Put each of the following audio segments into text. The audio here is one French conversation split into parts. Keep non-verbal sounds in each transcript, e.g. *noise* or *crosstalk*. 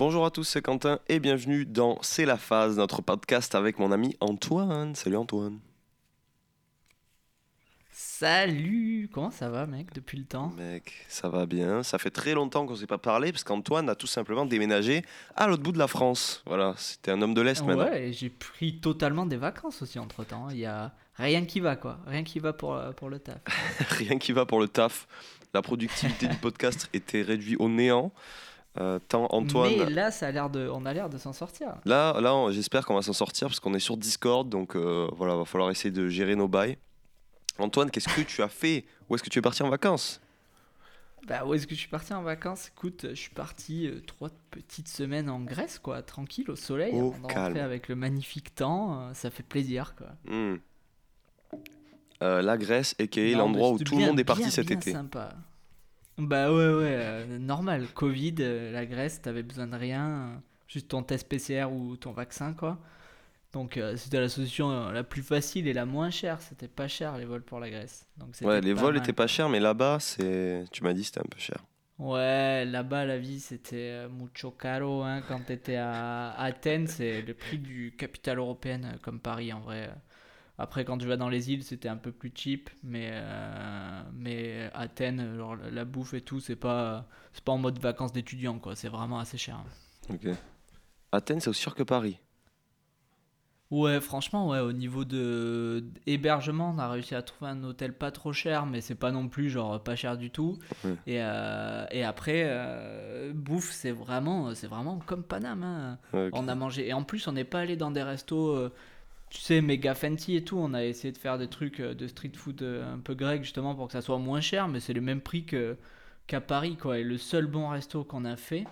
Bonjour à tous, c'est Quentin et bienvenue dans C'est la phase, notre podcast avec mon ami Antoine. Salut Antoine. Salut Comment ça va mec depuis le temps? Mec, ça va bien. Ça fait très longtemps qu'on ne s'est pas parlé parce qu'Antoine a tout simplement déménagé à l'autre bout de la France. Voilà, c'était un homme de l'Est maintenant. Ouais, j'ai pris totalement des vacances aussi entre temps. Il y a rien qui va quoi, rien qui va pour, pour le taf. *laughs* rien qui va pour le taf. La productivité du *laughs* podcast était réduite au néant. Euh, tant Antoine. Mais là, ça a l'air de, on a l'air de s'en sortir. Là, là, on- j'espère qu'on va s'en sortir parce qu'on est sur Discord, donc euh, voilà, va falloir essayer de gérer nos bails. Antoine, qu'est-ce que tu as fait? Où est-ce que tu es parti en vacances? Bah où est-ce que je suis parti en vacances? Écoute, je suis parti euh, trois petites semaines en Grèce quoi, tranquille au soleil, de calme. avec le magnifique temps. euh, ça fait plaisir quoi. Hmm. Euh, La Grèce. Non, l'endroit où tout le monde est parti bien, cet bien été. sympa. Bah ouais, ouais, euh, normal. Covid, euh, la Grèce, t'avais besoin de rien, juste ton test PCR ou ton vaccin, quoi. Donc euh, c'était la solution euh, la plus facile et la moins chère. C'était pas cher les vols pour la Grèce. Donc Ouais, les vols mal. étaient pas chers, mais là-bas, c'est. Tu m'as dit c'était un peu cher. Ouais, là-bas la vie c'était euh, mucho caro. Hein. Quand t'étais à Athènes, c'est le prix du capitale européenne euh, comme Paris en vrai. Après, quand tu vas dans les îles, c'était un peu plus cheap, mais, euh, mais Athènes, genre, la bouffe et tout, c'est pas, c'est pas en mode vacances d'étudiants, quoi. C'est vraiment assez cher. Ok. Athènes, c'est aussi sûr que Paris. Ouais, franchement, ouais, au niveau de hébergement, on a réussi à trouver un hôtel pas trop cher, mais c'est pas non plus genre pas cher du tout. Ouais. Et, euh, et après, euh, bouffe, c'est vraiment, c'est vraiment comme Paname. hein. Ouais. On a mangé. Et en plus, on n'est pas allé dans des restos, euh, tu sais, méga fancy et tout. On a essayé de faire des trucs euh, de street food euh, un peu grec, justement, pour que ça soit moins cher, mais c'est le même prix que, qu'à Paris, quoi. Et le seul bon resto qu'on a fait,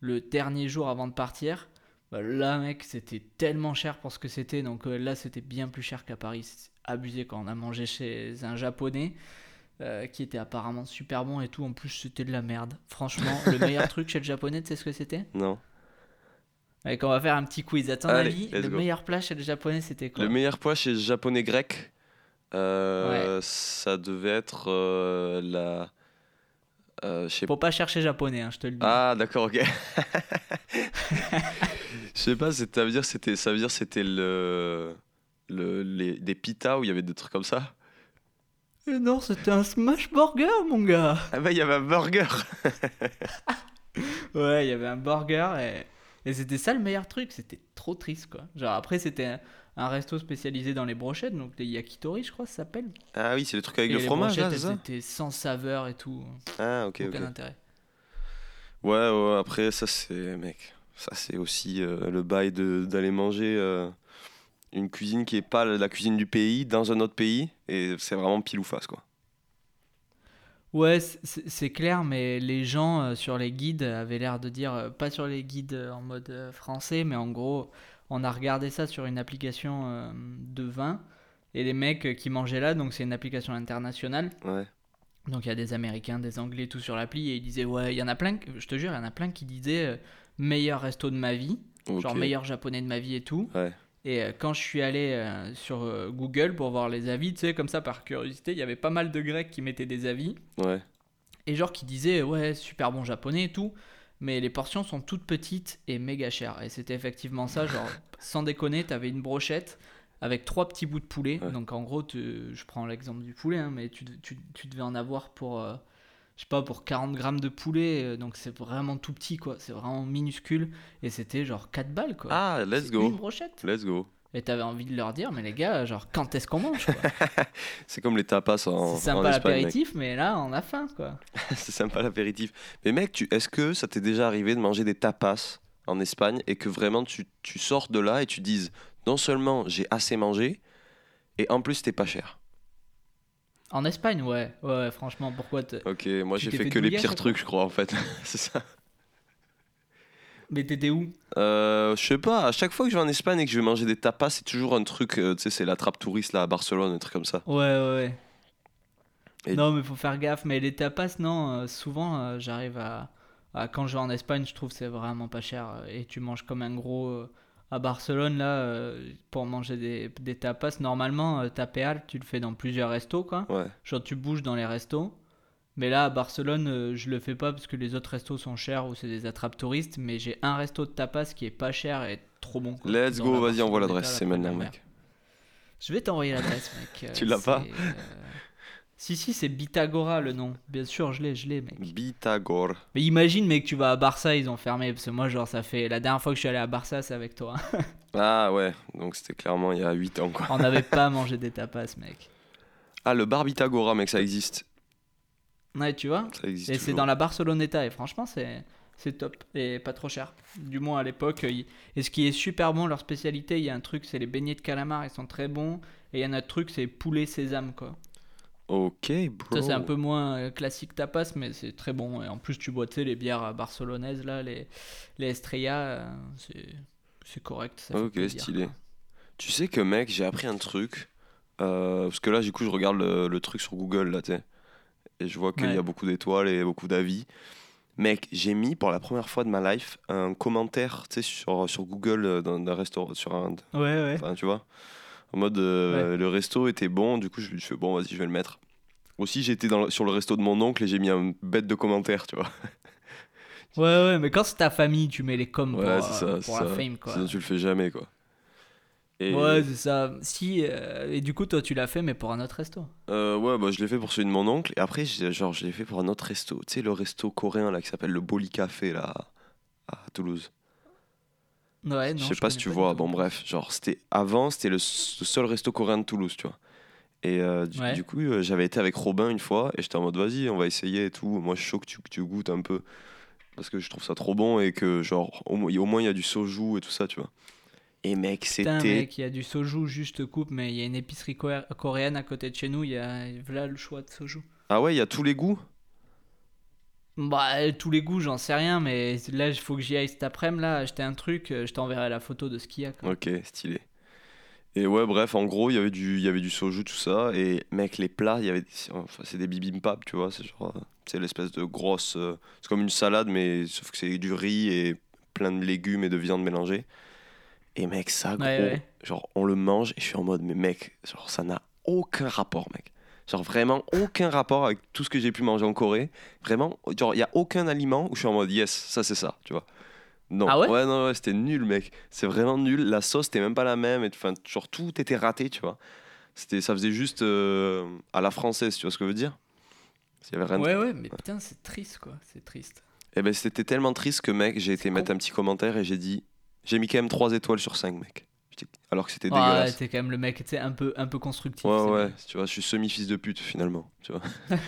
le dernier jour avant de partir, bah, là, mec, c'était tellement cher pour ce que c'était. Donc euh, là, c'était bien plus cher qu'à Paris. C'est abusé quand on a mangé chez un japonais. euh, qui était apparemment super bon et tout, en plus c'était de la merde. Franchement, le meilleur *laughs* truc chez le japonais, tu sais ce que c'était? Non. Allez, on va faire un petit quiz. À ton Allez, avis, le go. meilleur plat chez le japonais, c'était quoi Le meilleur poids chez le japonais grec, euh, ça devait être euh, la. euh, Faut pas chercher japonais, hein, je te le dis. Ah, d'accord, ok. *laughs* Je sais pas, ça veut dire c'était ça veut dire c'était le, le les, des pitas où il y avait des trucs comme ça. Et non, c'était un smash burger, mon gars. Ah bah il y avait un burger. *laughs* Ouais, il y avait un burger et, et c'était ça le meilleur truc. C'était trop triste, quoi. Genre, après, c'était un, un resto spécialisé dans les brochettes, donc les yakitori, je crois, ça s'appelle. Ah oui, c'est le truc avec Et le les fromage là, étaient sans saveur et tout. Ah ok ok. Aucun intérêt. Ouais ouais après ça c'est mec, ça c'est aussi euh, le bail d'aller manger euh, une cuisine qui est pas la cuisine du pays dans un autre pays et c'est vraiment pile ou face quoi. Ouais, c'est clair, mais les gens euh, sur les guides avaient l'air de dire, euh, pas sur les guides euh, en mode français, mais en gros, on a regardé ça sur une application de vin, et les mecs qui mangeaient là, donc c'est une application internationale, Ouais. donc il y a des Américains, des Anglais, tout sur l'appli, et ils disaient, ouais, il y en a plein, je te jure, il y en a plein qui disaient, meilleur resto de ma vie, genre meilleur japonais de ma vie et tout. Ouais. Et euh, quand je suis allé euh, sur euh, Google pour voir les avis, tu sais, comme ça par curiosité, il y avait pas mal de Grecs qui mettaient des avis. Ouais. Et genre qui disait ouais super bon japonais et tout, mais les portions sont toutes petites et méga chères. Et c'était effectivement ça, genre *laughs* sans déconner, t'avais une brochette avec trois petits bouts de poulet. Ouais. Donc en gros, tu- je prends l'exemple du poulet, hein, mais tu, tu- tu devais en avoir pour, euh, je sais pas, pour 40 grammes de poulet. euh, Donc c'est vraiment tout petit quoi, c'est vraiment minuscule. Et c'était genre 4 balles quoi. Ah let's go. Une brochette. Let's go. Et t'avais envie de leur dire, mais les gars, genre quand est-ce qu'on mange *laughs* C'est comme les tapas en, C'est sympa l'apéritif, mais là on a faim quoi. *laughs* c'est sympa l'apéritif. Mais mec, tu, est-ce que ça t'est déjà arrivé de manger des tapas en Espagne et que vraiment tu, tu sors de là et tu dises non seulement j'ai assez mangé et en plus c'était pas cher? En Espagne, ouais, ouais, franchement, pourquoi te... Ok, moi j'ai fait fait que les pires trucs, je crois en fait. *laughs* c'est ça. Mais t'étais où? Euh, je sais pas, à chaque fois que je vais en Espagne et que je vais manger des tapas, c'est toujours un truc, euh, tu sais, c'est la trappe touriste là à Barcelone, un truc comme ça. Ouais, ouais, ouais. Et- Non, mais faut faire gaffe. Mais les tapas, non, euh, souvent, j'arrive à, à- Quand je vais en Espagne, je trouve que c'est vraiment pas cher. Et tu manges comme un gros. À Barcelone, là, euh, pour manger des, des tapas, normalement, euh, ta PA, tu le fais dans plusieurs restos, quoi. Ouais. Genre, tu bouges dans les restos. Mais là, à Barcelone, euh, je le fais pas parce que les autres restos sont chers ou c'est des attrapes touristes. Mais j'ai un resto de tapas qui est pas cher et trop bon. quoi. Let's Dans go, vas-y, envoie l'adresse, la c'est maintenant, mec. Je vais t'envoyer l'adresse, mec. *laughs* Tu l'as pas Si, si, c'est Bitagora le nom. Bien sûr, je l'ai, je l'ai, mec. Bitagor. Mais imagine, mec, tu vas à Barça, ils ont fermé. Parce que moi, genre, ça fait. La dernière fois que je suis allé à Barça, c'est avec toi. *laughs* Ah ouais, donc c'était clairement il y a 8 ans quoi. On n'avait pas mangé des tapas, mec. Ah, le bar Bitagora, mec, ça existe. Ouais, tu vois Ça existe. Et c'est dans la Barceloneta. Et franchement, c'est. C'est top et pas trop cher. Du moins à l'époque. Et ce qui est super bon, leur spécialité, il y a un truc, c'est les beignets de calamar, ils sont très bons. Et il y a un autre truc, c'est poulet sésame, quoi. Ok, bro. Ça, c'est un peu moins euh, classique tapas, mais c'est très bon. Et en plus, tu bois, tu sais, les bières barcelonaises, là, les, les Estrella, euh, c'est c'est correct. Ça Ok, stylé. quoi. Tu sais que, mec, j'ai appris un truc. euh, parce que là, du coup, je regarde le, le truc sur Google, là, tu. Et je vois qu'il y a beaucoup d'étoiles et beaucoup d'avis. Mec, j'ai mis pour la première fois de ma life un commentaire, tu sais, sur, sur Google euh, dans un restaurant, sur un, Ouais, ouais. Enfin, tu vois En mode, euh, le resto était bon, du coup, je me suis fait, bon, vas-y, je vais le mettre. Aussi, j'étais sur le resto de mon oncle et j'ai mis un bête de commentaires, tu vois. *laughs* Ouais, ouais, mais quand c'est ta famille, tu mets les coms Ouais, pour, ça, euh, pour la ça. fame, quoi. Sinon, tu le fais jamais, quoi. Et, Ouais, c'est ça. Si, euh, et du coup, toi, tu l'as fait, mais pour un autre resto. euh, ouais, bah, je l'ai fait pour celui de mon oncle. Et après, genre, je l'ai fait pour un autre resto. Tu sais, le resto coréen, là, qui s'appelle le Boli Café, là, à Toulouse. Ouais, non. je sais pas si tu vois. Bon, bref, genre, c'était avant, c'était le seul resto coréen de Toulouse, tu vois. Et euh, du, Ouais. du coup, euh, j'avais été avec Robin une fois et j'étais en mode, vas-y, on va essayer et tout. Moi, je suis chaud que tu, que tu goûtes un peu parce que je trouve ça trop bon et que, genre, au, mo- au moins, il y a du soju et tout ça, tu vois. Et mec, Putain, c'était. mec, il y a du soju, juste coupe, mais il y a une épicerie coré- coréenne à côté de chez nous, il y a voilà le choix de soju. Ah ouais, il y a tous les goûts? Bah, tous les goûts, j'en sais rien, mais là, il faut que j'y aille cet après-midi, là, acheter un truc, euh, je t'enverrai la photo de ce qu'il y a. quoi. Ok, stylé. Et ouais, bref, en gros, il y avait du, il y avait du soju, tout ça. Et mec, les plats, il y avait. Enfin, c'est des bibimbap, tu vois. C'est genre. C'est l'espèce de grosse. euh, C'est comme une salade, mais sauf que c'est du riz et plein de légumes et de viande mélangée. Et mec, ça, gros. Ouais, ouais. Genre, on le mange et je suis en mode, mais mec, genre, ça n'a aucun rapport, mec. Genre, vraiment aucun rapport avec tout ce que j'ai pu manger en Corée. Vraiment, genre, il n'y a aucun aliment où je suis en mode, yes, ça, c'est ça, tu vois. Non, Ah ouais non, ouais, c'était nul, mec. C'est vraiment nul. La sauce, c'était même pas la même. et Enfin, genre, tout était raté, tu vois. C'était, ça faisait juste euh, à la française, tu vois ce que je veux dire? Il y avait rien de- Ouais, ouais, mais putain, c'est triste, quoi, c'est triste. Eh ben, c'était tellement triste que, mec, j'ai été mettre un petit commentaire et j'ai dit, j'ai mis quand même 3 étoiles sur 5, mec. Alors que c'était ouais, dégueulasse. t'es quand même le mec, tu un peu, un peu constructif. Ouais, ouais, tu vois, je suis semi-fils de pute finalement, tu vois. *laughs*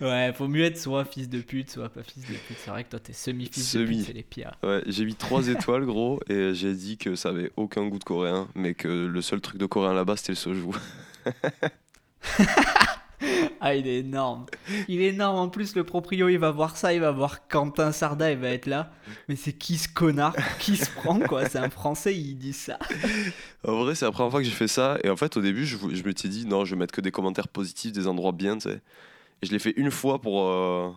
Ouais, faut mieux être soit fils de pute, soit pas fils de pute. C'est vrai que toi, t'es semi-fils de Semi. pute, c'est les pires. Ouais, j'ai mis 3 *laughs* étoiles, gros, et j'ai dit que ça avait aucun goût de coréen, mais que le seul truc de coréen là-bas, c'était le soju. *laughs* *laughs* Ah, il est énorme. Il est énorme. En plus, le proprio, il va voir ça, il va voir Quentin Sarda, il va être là. Mais c'est qui ce connard? Qui se prend, quoi? C'est un Français, il dit ça. En vrai, c'est la première fois que j'ai fait ça, et en fait, au début, je, je me suis dit, non, je vais mettre que des commentaires positifs, des endroits bien, tu sais. Et je l'ai fait une fois pour. euh,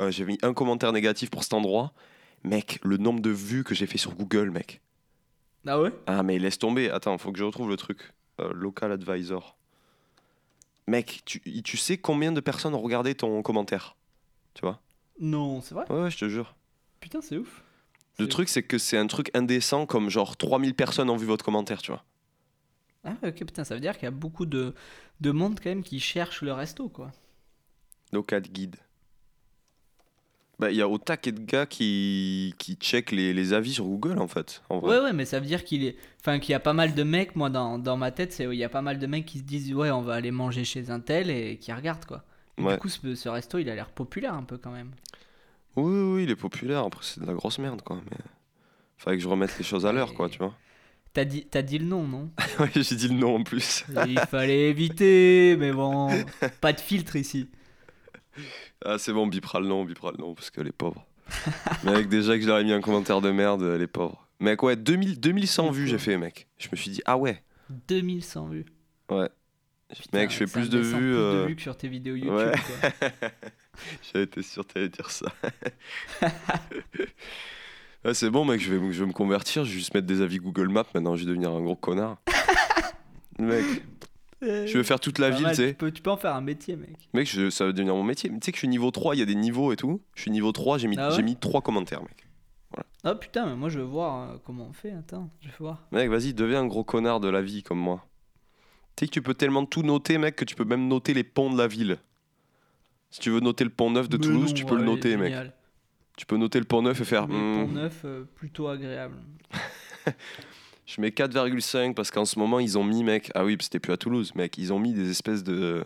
euh, j'ai mis un commentaire négatif pour cet endroit. Mec, le nombre de vues que j'ai fait sur Google, mec. Ah ouais? Ah, mais laisse tomber. Attends, faut que je retrouve le truc. Euh, local advisor. Mec, tu, tu sais combien de personnes ont regardé ton commentaire Tu vois? Non, c'est vrai? Ouais, ouais, je te jure. Putain, c'est ouf. Le truc, c'est que c'est un truc indécent, comme genre 3000 personnes ont vu votre commentaire, tu vois. Ah ouais, ok, putain, ça veut dire qu'il y a beaucoup de, de monde quand même qui cherche le resto, quoi. Local guide. Bah, il y a au taquet de gars qui, qui check les, les avis sur Google, en fait. En vrai. Ouais, ouais, mais ça veut dire qu'il est... Enfin, qu'il y a pas mal de mecs, moi, dans, dans ma tête, c'est il y a pas mal de mecs qui se disent, ouais, on va aller manger chez un tel et qui regardent, quoi. Et Ouais. Du coup, ce, ce resto, il a l'air populaire un peu quand même. Oui, oui, oui, il est populaire. Après, c'est de la grosse merde, quoi. Mais fallait que je remette les choses à l'heure, quoi, tu vois. T'as dit, t'as dit le nom, non? *laughs* Ouais, j'ai dit le nom en plus. Il fallait éviter, mais bon, *laughs* pas de filtre ici. Ah, c'est bon, on bipera le nom, on bipera le nom, parce qu'elle est pauvre. mec, déjà que je leur ai mis un commentaire de merde, elle est pauvre. Mec, ouais, 2000, 2100 vues, j'ai fait, mec. Je me suis dit, ah ouais, 2100 vues. ouais. Putain, mec, je fais plus de vues. Plus de euh, vues que sur tes vidéos YouTube. ouais. *laughs* J'avais été sûr que t'allais dire ça. *laughs* Ouais, c'est bon, mec, je vais, je vais me convertir, je vais juste mettre des avis Google Maps, maintenant je vais devenir un gros connard. *laughs* mec, Je veux faire toute la ville, tu sais. Tu peux, tu peux en faire un métier, mec. Mec, je- ça va devenir mon métier. Mais tu sais que je suis niveau 3, il y a des niveaux et tout. Je suis niveau 3, j'ai mis, Ah ouais j'ai mis 3 commentaires, mec. Ah putain, mais moi je veux voir euh, comment on fait. Attends, je veux voir. Mec, vas-y, deviens un gros connard de la vie comme moi. Tu sais que tu peux tellement tout noter, mec, que tu peux même noter les ponts de la ville. Si tu veux noter le pont neuf de Mais Toulouse, non, tu peux le noter, mec. Tu peux noter le pont neuf et faire. Hmm, Pont Neuf, euh, plutôt agréable. *laughs* Je mets 4,5 parce qu'en ce moment, ils ont mis, mec. Ah oui, c'était plus à Toulouse, mec. Ils ont mis des espèces de.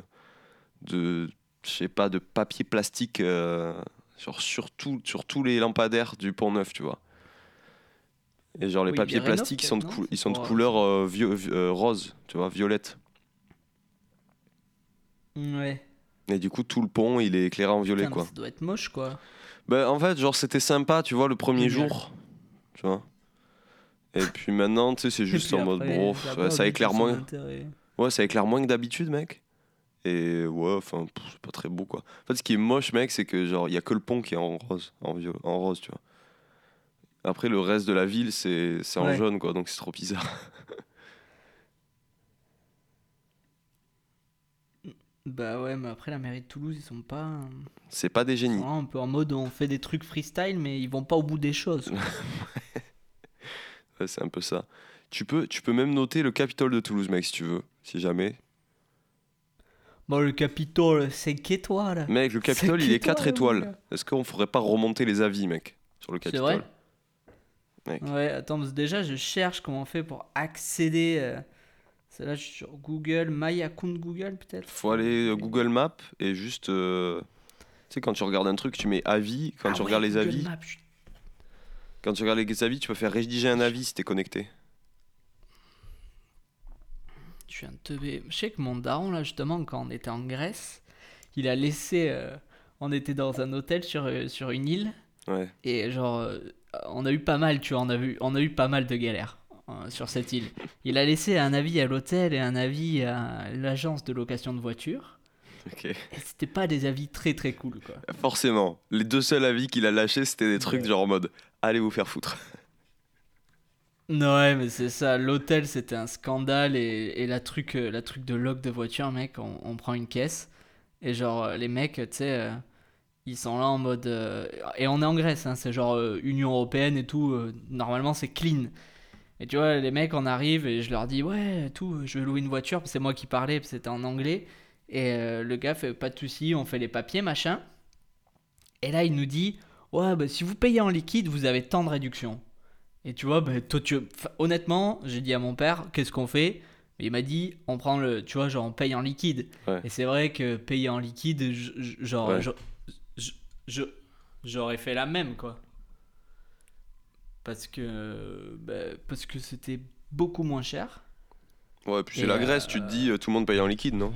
de. je sais pas, de papier plastique euh, sur, sur, tout- sur tous les lampadaires du pont neuf, tu vois. Et genre, les Oui, papiers plastiques, ils sont de, cou- ils sont de couleur euh, vio- vi- euh, rose, tu vois, violette. Ouais. Et du coup, tout le pont, il est éclairé en violet, Putain, quoi. Ça doit être moche, quoi. Ben, en fait, genre, c'était sympa, tu vois, le premier jour. Tu vois. Et *laughs* puis maintenant, tu sais, c'est juste en mode, bon, ça éclaire moins. Ouais, ça éclaire moins que d'habitude, mec. Et ouais, enfin, c'est pas très beau, quoi. En fait, ce qui est moche, mec, c'est que, genre, il y a que le pont qui est en rose, en, vio- en rose, tu vois. Après, le reste de la ville, c'est en Ouais. jaune, quoi, donc c'est trop bizarre. *laughs* Bah ouais, mais après la mairie de Toulouse, ils sont pas. C'est pas des Ils sont génies. un peu en mode on fait des trucs freestyle, mais ils vont pas au bout des choses. *laughs* Ouais, c'est un peu ça. Tu peux, tu peux même noter le Capitole de Toulouse, mec, si tu veux, si jamais. bon, le Capitole, 5 étoiles. Mec, le Capitole, il est 4 étoiles. Est-ce qu'on ferait pas remonter les avis, mec, sur le C'est Capitole vrai Mec. Ouais, attends, parce que déjà, je cherche comment on fait pour accéder. euh, C'est là, je suis sur Google, My Account Google peut-être Faut aller euh, Google Maps et juste. euh, Tu sais, quand tu regardes un truc, tu mets avis. Quand Ah tu ouais, regardes les Google avis, Maps, je- quand tu regardes les avis, tu peux faire rédiger un avis si t'es connecté. Je suis un teubé. Je sais que mon daron, là, justement, quand on était en Grèce, il a laissé. euh, On était dans un hôtel sur, euh, sur une île. Ouais. Et genre, euh, on a eu pas mal, tu vois, on a, vu, on a eu pas mal de galères euh, sur cette île. Il a laissé un avis à l'hôtel et un avis à l'agence de location de voitures. Ok. Et c'était pas des avis très très cool, quoi. Forcément. Les deux seuls avis qu'il a lâchés, c'était des trucs Ouais. genre en mode allez vous faire foutre. Ouais, mais c'est ça. L'hôtel, c'était un scandale. Et, et la, truc, euh, la truc de lock de voiture, mec, on, on prend une caisse. Et genre, euh, les mecs, tu sais, euh, ils sont là en mode. et on est en Grèce, hein, c'est genre Union Européenne et tout. normalement, c'est clean. Et tu vois, les mecs, on arrive et je leur dis, ouais, tout, je veux louer une voiture. C'est moi qui parlais, c'était en anglais. Et le gars fait, pas de soucis, on fait les papiers, machin. Et là, il nous dit, ouais, bah, si vous payez en liquide, vous avez tant de réduction. Et tu vois, bah, toi, tu... enfin, honnêtement, j'ai dit à mon père, qu'est-ce qu'on fait? Il m'a dit, on prend le, tu vois, genre on paye en liquide. Ouais. Et c'est vrai que payer en liquide, je- je- genre, Ouais. je- j'aurais fait la même, quoi. Parce que, bah, parce que c'était beaucoup moins cher. Ouais, puis c'est la Grèce, euh, tu te dis euh, tout le monde paye en liquide, non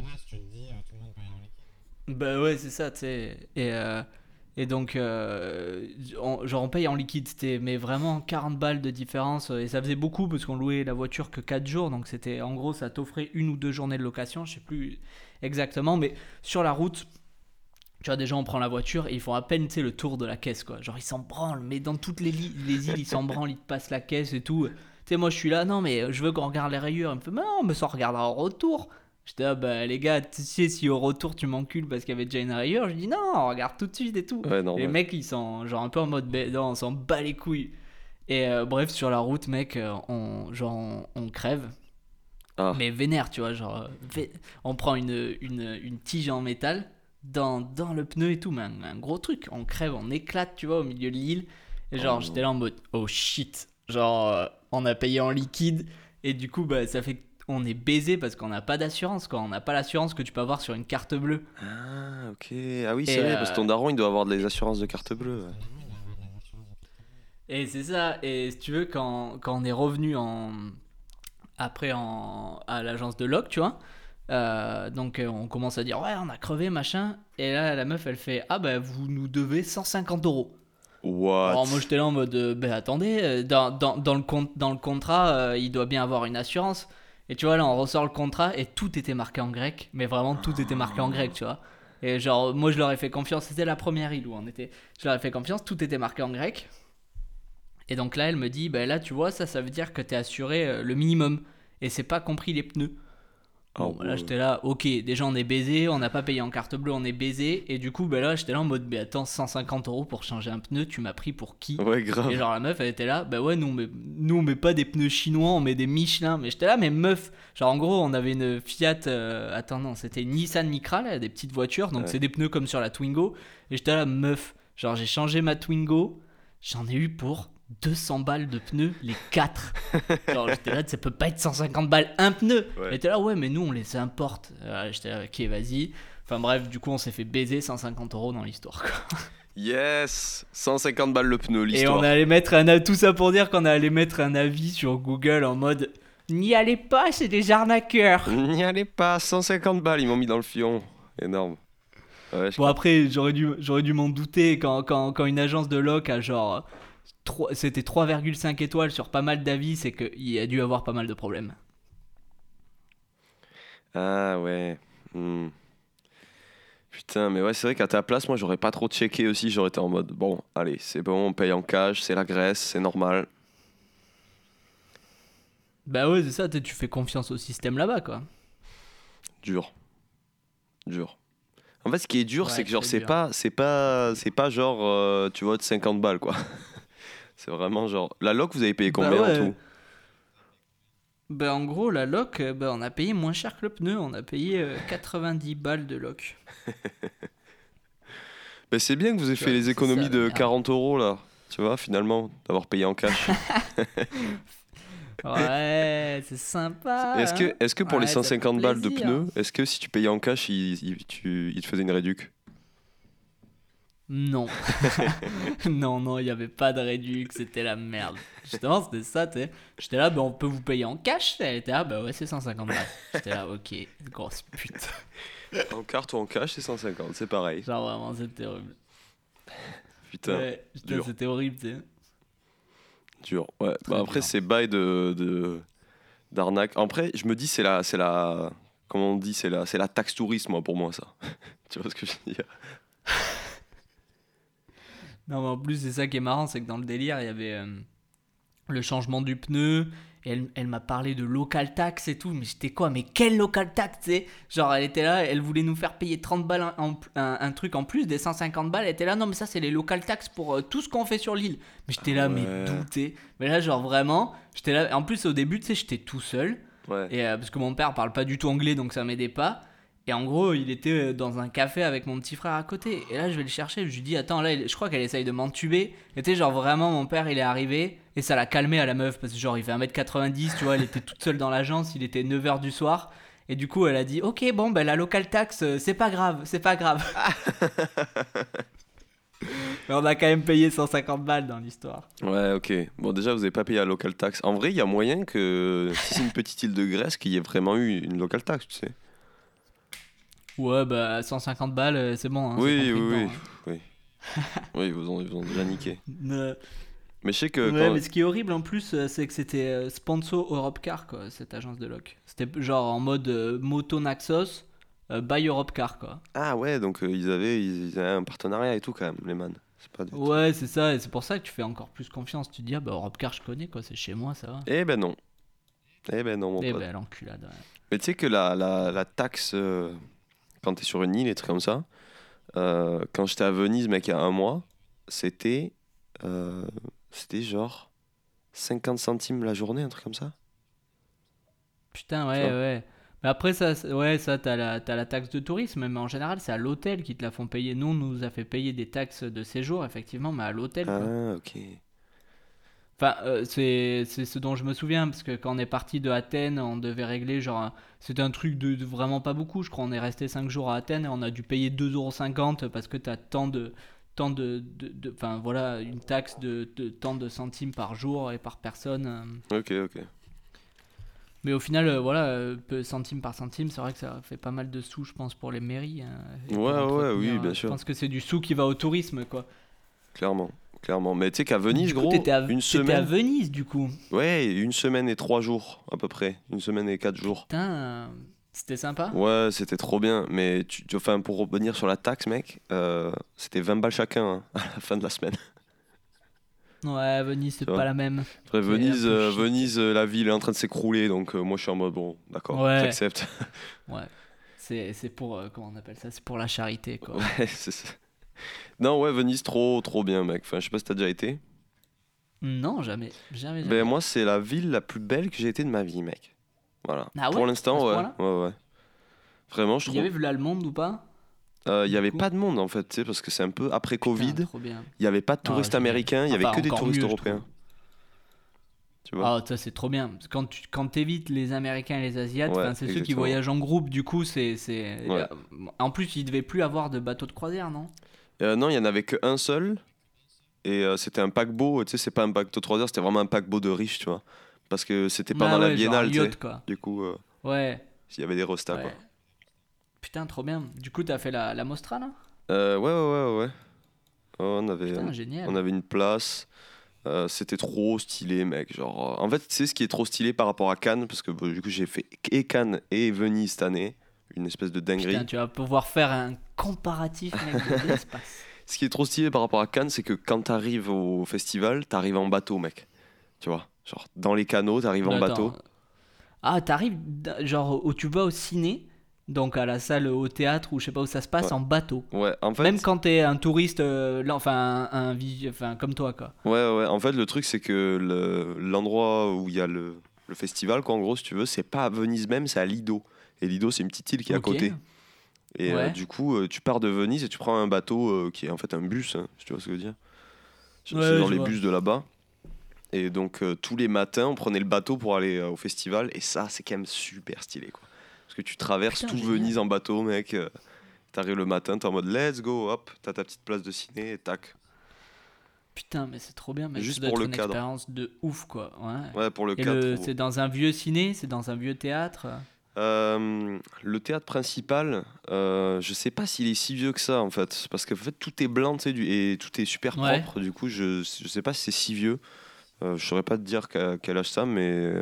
Bah ouais, c'est ça, tu sais. Et, euh, et donc, euh, genre, on paye en liquide, c'était mais vraiment 40 balles de différence. Et ça faisait beaucoup parce qu'on louait la voiture que 4 jours. Donc, c'était en gros, ça t'offrait une ou deux journées de location, je sais plus exactement. Mais sur la route, tu vois, déjà, on prend la voiture et ils font à peine, le tour de la caisse, quoi. Genre, ils s'en branlent, mais dans toutes les, les îles, ils s'en branlent, ils te passent la caisse et tout. Tu sais, moi, je suis là, non, mais je veux qu'on regarde les rayures. Il me fait, mais non, mais ça, regardera au retour. J'étais là, bah les gars, tu sais, si au retour tu m'encules parce qu'il y avait déjà une rayure, je dis non, on regarde tout de suite et tout. Ouais, les mecs, ils sont genre un peu en mode, bah, non, on s'en bat les couilles. Et euh, bref, sur la route, mec, euh, on, genre, on, on crève. Ah. Mais vénère, tu vois, genre, vé- on prend une, une, une tige en métal dans, dans le pneu et tout, mais un, un gros truc. On crève, on éclate, tu vois, au milieu de l'île. Et genre, Oh. j'étais là en mode, oh shit. Genre, euh, on a payé en liquide. Et du coup, bah, ça fait qu'on est baisé parce qu'on n'a pas d'assurance, quoi. On n'a pas l'assurance que tu peux avoir sur une carte bleue. Ah, ok. Ah oui, c'est vrai, euh, parce que ton daron, il doit avoir des assurances de carte bleue. Et c'est ça, et si tu veux, quand, quand on est revenu en, après en, à l'agence de Locke, tu vois, euh, donc euh, on commence à dire ouais, on a crevé, machin, et là la meuf elle fait ah bah vous nous devez 150 euros. What? Alors moi j'étais là en mode ben attendez, dans, dans, dans, le, con- dans le contrat euh, il doit bien avoir une assurance. Et tu vois là on ressort le contrat et tout était marqué en grec, mais vraiment tout était marqué en grec, tu vois. Et genre moi je leur ai fait confiance, c'était la première île où on était, je leur ai fait confiance, tout était marqué en grec. Et donc là elle me dit ben là tu vois ça ça veut dire que t'es assuré euh, le minimum et c'est pas compris les pneus. Bon, bah là, j'étais là, ok, déjà on est baisé, on n'a pas payé en carte bleue, on est baisé. Et du coup, bah là, j'étais là en mode, mais attends, 150 euros pour changer un pneu, tu m'as pris pour qui? Ouais, grave. Et genre la meuf elle était là, bah ouais nous on met, nous on met pas des pneus chinois, on met des Michelin. Mais j'étais là mais meuf, genre en gros on avait une Fiat, euh, attends non c'était une Nissan Micra là, des petites voitures, donc Ouais. c'est des pneus comme sur la Twingo. Et j'étais là meuf, genre j'ai changé ma Twingo, j'en ai eu pour 200 balles de pneus les 4. *laughs* genre j'étais là, ça peut pas être 150 balles un pneu. Ouais. Était là ouais mais nous on les importe. Euh, j'étais là ok vas-y. Enfin bref du coup on s'est fait baiser 150 euros dans l'histoire. Yes 150 balles le pneu, Et l'histoire. on allait mettre un tout ça pour dire qu'on allait mettre un avis sur Google en mode n'y allez pas, c'est des arnaqueurs. N'y allez pas, 150 balles, ils m'ont mis dans le fion. Énorme. Ouais, Bon après j'aurais dû j'aurais dû m'en douter quand, quand, quand une agence de loc a genre c'était 3,5 étoiles sur pas mal d'avis, c'est qu'il y a dû avoir pas mal de problèmes. Ah ouais. Hmm. Putain, mais ouais, c'est vrai qu'à ta place, moi, j'aurais pas trop checké aussi. J'aurais été en mode, bon, allez, c'est bon, on paye en cash, c'est la Grèce, c'est normal. Bah ouais c'est ça, tu fais confiance au système là-bas quoi. Dur. Dur. En fait, ce qui est dur, Ouais, c'est que genre, c'est pas, c'est pas, c'est pas genre, euh, tu vois, de 50 balles, quoi. *laughs* c'est vraiment genre. La loc, vous avez payé Bah combien ouais. en tout? Bah en gros la loc, euh, bah, on a payé moins cher que le pneu, on a payé euh, 90 balles de loc. *laughs* Ben, c'est bien que vous ayez fait les économies ça, de merde. 40 euros, là. Tu vois, finalement, d'avoir payé en cash. *laughs* Ouais, c'est sympa. est-ce que, hein. est-ce que pour les Ouais, ça fait 150 balles de pneus, est-ce que si tu payais en cash, il, il- tu, il te faisait une réduc? Non. *laughs* non, non, il n'y avait pas de réduc, c'était la merde. Justement, c'était ça, tu sais. J'étais là, bah, on peut vous payer en cash. Elle était là, bah ouais, c'est 150 balles. J'étais là, ok, grosse pute. En carte ou en cash, c'est 150, c'est pareil. Genre vraiment, c'était horrible. Putain, Ouais, putain, c'était horrible, tu sais. dur. Ouais. Bah, après, c'est bail de, de- d'arnaque. Après, je me dis, c'est la, c'est la, comment on dit, c'est la, c'est la taxe tourisme, moi, pour moi, ça. *laughs* tu vois ce que je veux dire? Non, mais en plus, c'est ça qui est marrant, c'est que dans le délire, il y avait euh, le changement du pneu. Et elle, elle m'a parlé de local tax et tout. Mais j'étais quoi Mais quel local tax, tu sais? Genre, elle était là, elle voulait nous faire payer 30 balles en- un, un truc en plus des 150 balles. Elle était là, non, mais ça, c'est les local tax pour euh, tout ce qu'on fait sur l'île. Mais j'étais là, mais Ouais. d'où t'es Mais là, genre, vraiment, j'étais là. En plus, au début, tu sais, j'étais tout seul. Ouais. Et, euh, parce que mon père parle pas du tout anglais, donc ça m'aidait pas. Et en gros, il était euh, dans un café avec mon petit frère à côté. Et là, je vais le chercher. Je lui dis, attends, là, je crois qu'elle essaye de m'entuber. Et tu sais, genre vraiment, mon père, il est arrivé. Et ça l'a calmé à la meuf. Parce que, genre, il fait 1m90, tu vois, elle était toute seule dans l'agence. Il était 9h du soir. Et du coup, elle a dit, ok, bon, ben la local tax, euh, c'est pas grave, c'est pas grave. *laughs* Mais on a quand même payé 150 balles dans l'histoire. Ouais, ok. Bon, déjà, vous n'avez pas payé la local tax. En vrai, il y a moyen que, si c'est une petite île de Grèce, qu'il y ait vraiment eu une local tax, tu sais. Ouais, bah 150 balles, euh, c'est bon. hein, oui, oui, hein. oui. oui, ils vous ont, ils vous ont déjà niqué. *laughs* Euh, Mais je sais que Ouais, quand- mais ce qui est horrible en plus, euh, c'est que c'était sponsor Europcar, quoi, cette agence de loc. C'était genre en mode euh, moto Naxos, euh, by Europcar, quoi. Ah ouais, donc euh, ils, avaient, ils, ils avaient un partenariat et tout quand même, les man. Pas. Ouais, c'est ça, et c'est pour ça que tu fais encore plus confiance. Tu te dis, ah bah Europcar, je connais, quoi, c'est chez moi, ça va. Eh ben non. Eh ben non, mon Eh ben, l'enculade, ouais. Mais tu sais que la, la, la taxe, quand t'es sur une île et trucs comme ça, euh, quand j'étais à Venise, mec, il y a un mois, c'était euh, c'était genre 50 centimes la journée, un truc comme ça. Putain, ouais, ouais. Mais après, ça, ouais, ça, t'as la, la taxe de tourisme, mais en général, c'est à l'hôtel qui te la font payer. Nous, on nous a fait payer des taxes de séjour, effectivement, mais à l'hôtel, quoi. Ah, ok. Enfin, euh, c'est ce dont je me souviens, parce que quand on est parti de Athènes, on devait régler, genre, c'était un truc de, de vraiment pas beaucoup, je crois. On est resté 5 jours à Athènes et on a dû payer 2,50€ parce que t'as tant de. Tant de. Enfin, voilà, une taxe de, de tant de centimes par jour et par personne. euh. Ok, ok. Mais au final, euh, voilà, euh, peu- centime par centime, c'est vrai que ça fait pas mal de sous, je pense, pour les mairies. hein, Ouais, ouais, oui, bien euh, sûr. Je pense que c'est du sous qui va au tourisme, quoi. Clairement. Clairement. Mais tu sais qu'à Venise, Du coup, gros, t'étais à, une t'étais à semaine. Venise, du coup. Ouais, une semaine et trois jours, à peu près. Une semaine et quatre jours. Putain, c'était sympa. Ouais, c'était trop bien. Mais tu, tu- enfin, pour revenir sur la taxe, mec, euh, c'était 20 balles chacun hein, *laughs* à la fin de la semaine. Ouais, Venise, c'est pas la même. Après, Venise, euh. Venise euh, la ville est en train de s'écrouler, donc euh, moi je suis en mode bon, d'accord, Ouais. j'accepte. *laughs* Ouais. C'est c'est pour. comment on appelle ça? C'est pour la charité, quoi. Ouais, c'est ça. Non, ouais, Venise, trop, trop bien, mec. Enfin, je sais pas si t'as déjà été. Non, jamais. Jamais, jamais. Ben, moi, c'est la ville la plus belle que j'ai été de ma vie, mec. Voilà. Ah ouais Pour l'instant, ouais. Ouais, ouais. Vraiment, je Il y trouve. avait vu l'allemande ou pas? Euh, Il y du avait coup pas de monde, en fait, tu sais, parce que c'est un peu après Covid. Il y avait pas de touristes génial. américains, il y avait Enfin, que des touristes mieux, européens. trouve. Tu vois Ah, ça c'est trop bien. Parce que Quand tu quand t'évites les Américains et les Asiates, Ouais, c'est ceux qui voyagent en groupe, du coup, c'est. Ouais. En plus, il devait plus avoir de bateau de croisière, non? Euh, Non, il y en avait qu'un seul. Et euh, c'était un paquebot, tu sais, c'est pas un bateau de 3 heures, c'était vraiment un paquebot de riches, tu vois. Parce que c'était Ah pendant la ouais, genre un biennale, tu sais. Du coup, euh, Ouais. il y avait des ouais. quoi. Putain, trop bien. Du coup, t'as fait la, la Mostra, là Euh, ouais, ouais, ouais, ouais. On avait. Putain, génial. On avait une place. euh, c'était trop stylé, mec. Genre, euh, en fait, tu sais ce qui est trop stylé par rapport à Cannes, parce que du coup, j'ai fait et Cannes et Venise cette année, une espèce de dinguerie. Putain, tu vas pouvoir faire un comparatif, mec, de *laughs* l'espace. Ce qui est trop stylé par rapport à Cannes, c'est que quand t'arrives au festival, t'arrives en bateau, mec. Tu vois, genre dans les canaux, t'arrives en Attends. bateau. Ah, t'arrives, d- genre, où tu vas au ciné, donc à la salle, au théâtre, ou je sais pas où ça se passe, Ouais. en bateau. Ouais, en fait, Même quand t'es un touriste, euh, là, enfin, un, enfin, comme toi, quoi. ouais, ouais. En fait, le truc, c'est que le- l'endroit où il y a le, le festival, quoi, en gros, si tu veux, c'est pas à Venise même, c'est à Lido. Et Lido, c'est une petite île qui est à côté. Et euh, du coup, euh, tu pars de Venise et tu prends un bateau euh, qui est en fait un bus, hein, si tu vois ce que je veux dire. C'est Ouais, genre je les vois. bus de là-bas. Et donc, euh, tous les matins, on prenait le bateau pour aller euh, au festival. Et ça, c'est quand même super stylé, quoi. Parce que tu traverses Putain, tout génial. Venise en bateau, mec. euh, T'arrives le matin, t'es en mode let's go, hop, t'as ta petite place de ciné et tac. Putain, mais c'est trop bien, mais Juste ça doit pour être le une cadre. expérience de ouf, quoi. Ouais. Ouais, pour le Et cadre. le- c'est dans un vieux ciné, c'est dans un vieux théâtre. Euh, le théâtre principal, euh, je sais pas s'il est si vieux que ça en fait, parce qu'en fait tout est blanc du- et tout est super Ouais. propre. Du coup, je, je sais pas si c'est si vieux. Euh, je saurais pas te dire qu'à quel âge ça, mais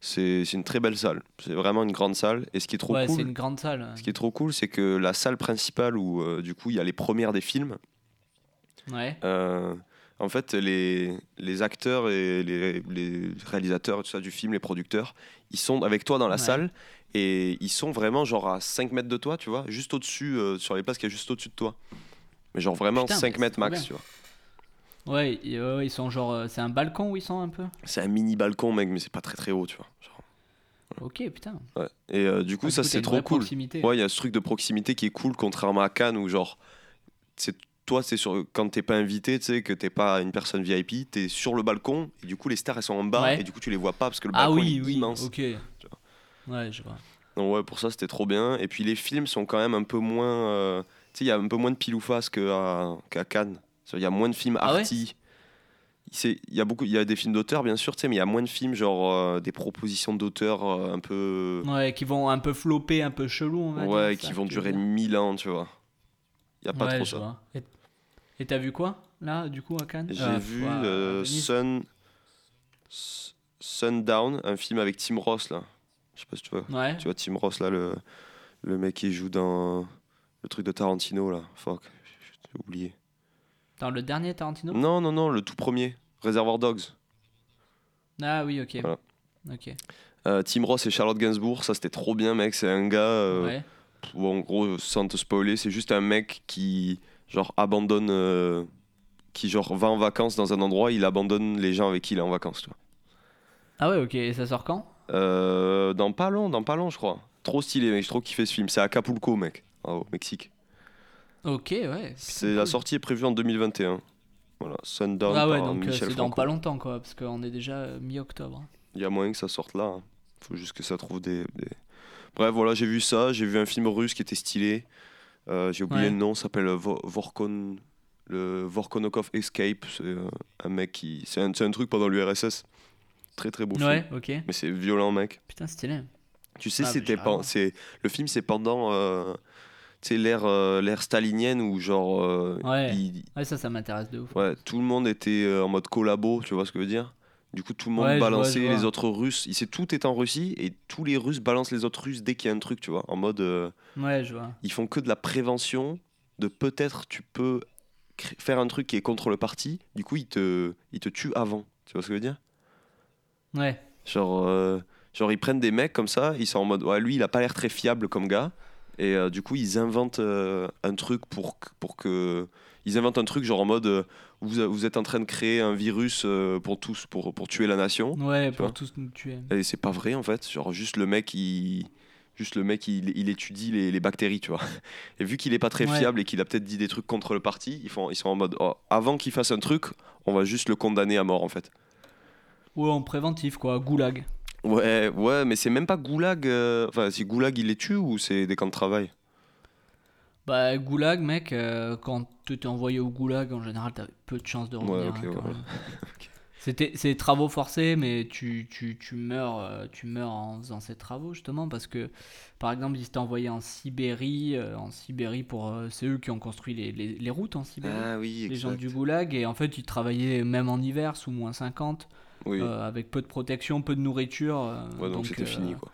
c'est c'est une très belle salle. C'est vraiment une grande salle. Et ce qui est trop ouais, c'est cool, une grande salle. ce qui est trop cool, c'est que la salle principale où euh, du coup il y a les premières des films. Ouais. En fait, les, les acteurs et les, les réalisateurs tout ça du film, les producteurs, ils sont avec toi dans la Ouais. salle et ils sont vraiment genre à 5 mètres de toi, tu vois, juste au-dessus, euh, sur les places qui est juste au-dessus de toi. Mais genre vraiment Putain, 5 mais mètres max, tu vois. Ouais, ils sont genre. euh, C'est un balcon où ils sont un peu? C'est un mini balcon, mec, mais c'est pas très très haut, tu vois. Genre, Ok, putain. ouais. Et euh, du coup, Ah, ça c'est trop cool. proximité. Ouais, il y a ce truc de proximité qui est cool, contrairement à Cannes où genre, c'est toi, c'est sur quand t'es pas invité, tu sais, que t'es pas une personne VIP, t'es sur le balcon et du coup les stars elles sont en bas Ouais. et du coup tu les vois pas parce que le Ah balcon oui, est oui, immense. ok. Ouais, je vois. Donc ouais, pour ça c'était trop bien. Et puis les films sont quand même un peu moins, euh, tu sais, il y a un peu moins de pile ou face qu'à Cannes. Il y a moins de films Ah ouais arty. Il y a beaucoup, il y a des films d'auteurs bien sûr, tu sais, mais il y a moins de films genre euh, des propositions d'auteurs euh, un peu, Ouais, qui vont un peu flopper, un peu chelou, on va dire, ouais, qui vont durer mille ans, tu vois. Il y a pas Ouais, trop ça. vois. Et- Et t'as vu quoi, là, du coup, à Cannes J'ai Euh, vu à euh, Sun Sundown, un film avec Tim Ross là. Je sais pas si tu vois. Ouais. Tu vois Tim Ross là, le, le mec qui joue dans le truc de Tarantino là. Fuck, j'ai oublié. Dans le dernier Tarantino? Non, non, non, le tout premier, Reservoir Dogs. Ah oui, ok. Voilà. Ok. Euh, Tim Ross et Charlotte Gainsbourg, ça c'était trop bien, mec. C'est un gars, euh, ouais. bon, en gros, sans te spoiler, c'est juste un mec qui, genre, abandonne, euh, qui, genre, va en vacances dans un endroit, il abandonne les gens avec qui il est en vacances, tu vois. Ah ouais, ok. Et ça sort quand? Euh, dans pas long, dans pas long, je crois. Trop stylé, mec. J'ai trop kiffé ce film. C'est Acapulco, mec, Ah, au Mexique. Ok, ouais. C'est la sortie est prévue en 2021. Voilà, Sundown Ah ouais, par donc euh, c'est dans pas longtemps, quoi, parce qu'on est déjà mi-octobre. Il y a moyen que ça sorte là. hein. Faut juste que ça trouve des. des- Bref, voilà, j'ai vu ça. J'ai vu un film russe qui était stylé. Euh, j'ai oublié Ouais. le nom. Ça s'appelle Vo- Vorkon. Le Vorkonokov Escape. C'est un mec qui. C'est un, c'est un truc pendant l'URSS. Très très beau film. Mais c'est violent, mec. Putain, stylé. Tu sais, Ah, c'était voir. c'est le film, c'est pendant euh, tu sais, l'ère euh, l'ère stalinienne où genre euh, Ouais. il- Ouais, ça, ça m'intéresse de ouf. ouais, tout le monde était euh, en mode collabo, tu vois ce que je veux dire? Du coup, tout le monde Ouais, balançait vois. les autres Russes. Il sait tout est en Russie et tous les Russes balancent les autres Russes dès qu'il y a un truc, tu vois, en mode euh, Ouais, je vois. ils font que de la prévention de peut-être tu peux faire un truc qui est contre le parti, du coup, ils te, ils te tuent avant. Tu vois ce que je veux dire? Ouais. Genre, euh, genre, ils prennent des mecs comme ça, ils sont en mode, ouais, lui, il a pas l'air très fiable comme gars. Et euh, du coup, ils inventent un truc pour, que- pour que. Ils inventent un truc genre en mode, vous, vous êtes en train de créer un virus euh, pour tous, pour, pour tuer la nation. Ouais, pour tous nous tuer. Et c'est pas vrai en fait. Genre, juste le mec, il. Juste le mec, il, il étudie les, les bactéries, tu vois. *laughs* Et vu qu'il est pas très Ouais. fiable et qu'il a peut-être dit des trucs contre le parti, ils, font, ils sont en mode, oh, avant qu'il fasse un truc, on va juste le condamner à mort en fait. Ou en préventif, quoi. Goulag. Ouais, ouais, mais c'est même pas Goulag. euh, Enfin, si Goulag il les tue ou c'est des camps de travail? Bah, Goulag, mec, euh, quand tu t'es envoyé au Goulag, en général, t'avais peu de chances de revenir. hein, quand ouais. même. *laughs* C'était c'est des travaux forcés, mais tu, tu, tu meurs, euh, tu meurs en faisant ces travaux, justement, parce que, par exemple, ils s'étaient envoyés en Sibérie, euh, en Sibérie pour... euh, c'est eux qui ont construit les, les, les routes en Sibérie. Ah oui, les gens du Goulag, et en fait, ils travaillaient même en hiver, sous moins 50, Oui, euh, avec peu de protection, peu de nourriture. ouais, donc c'était fini quoi.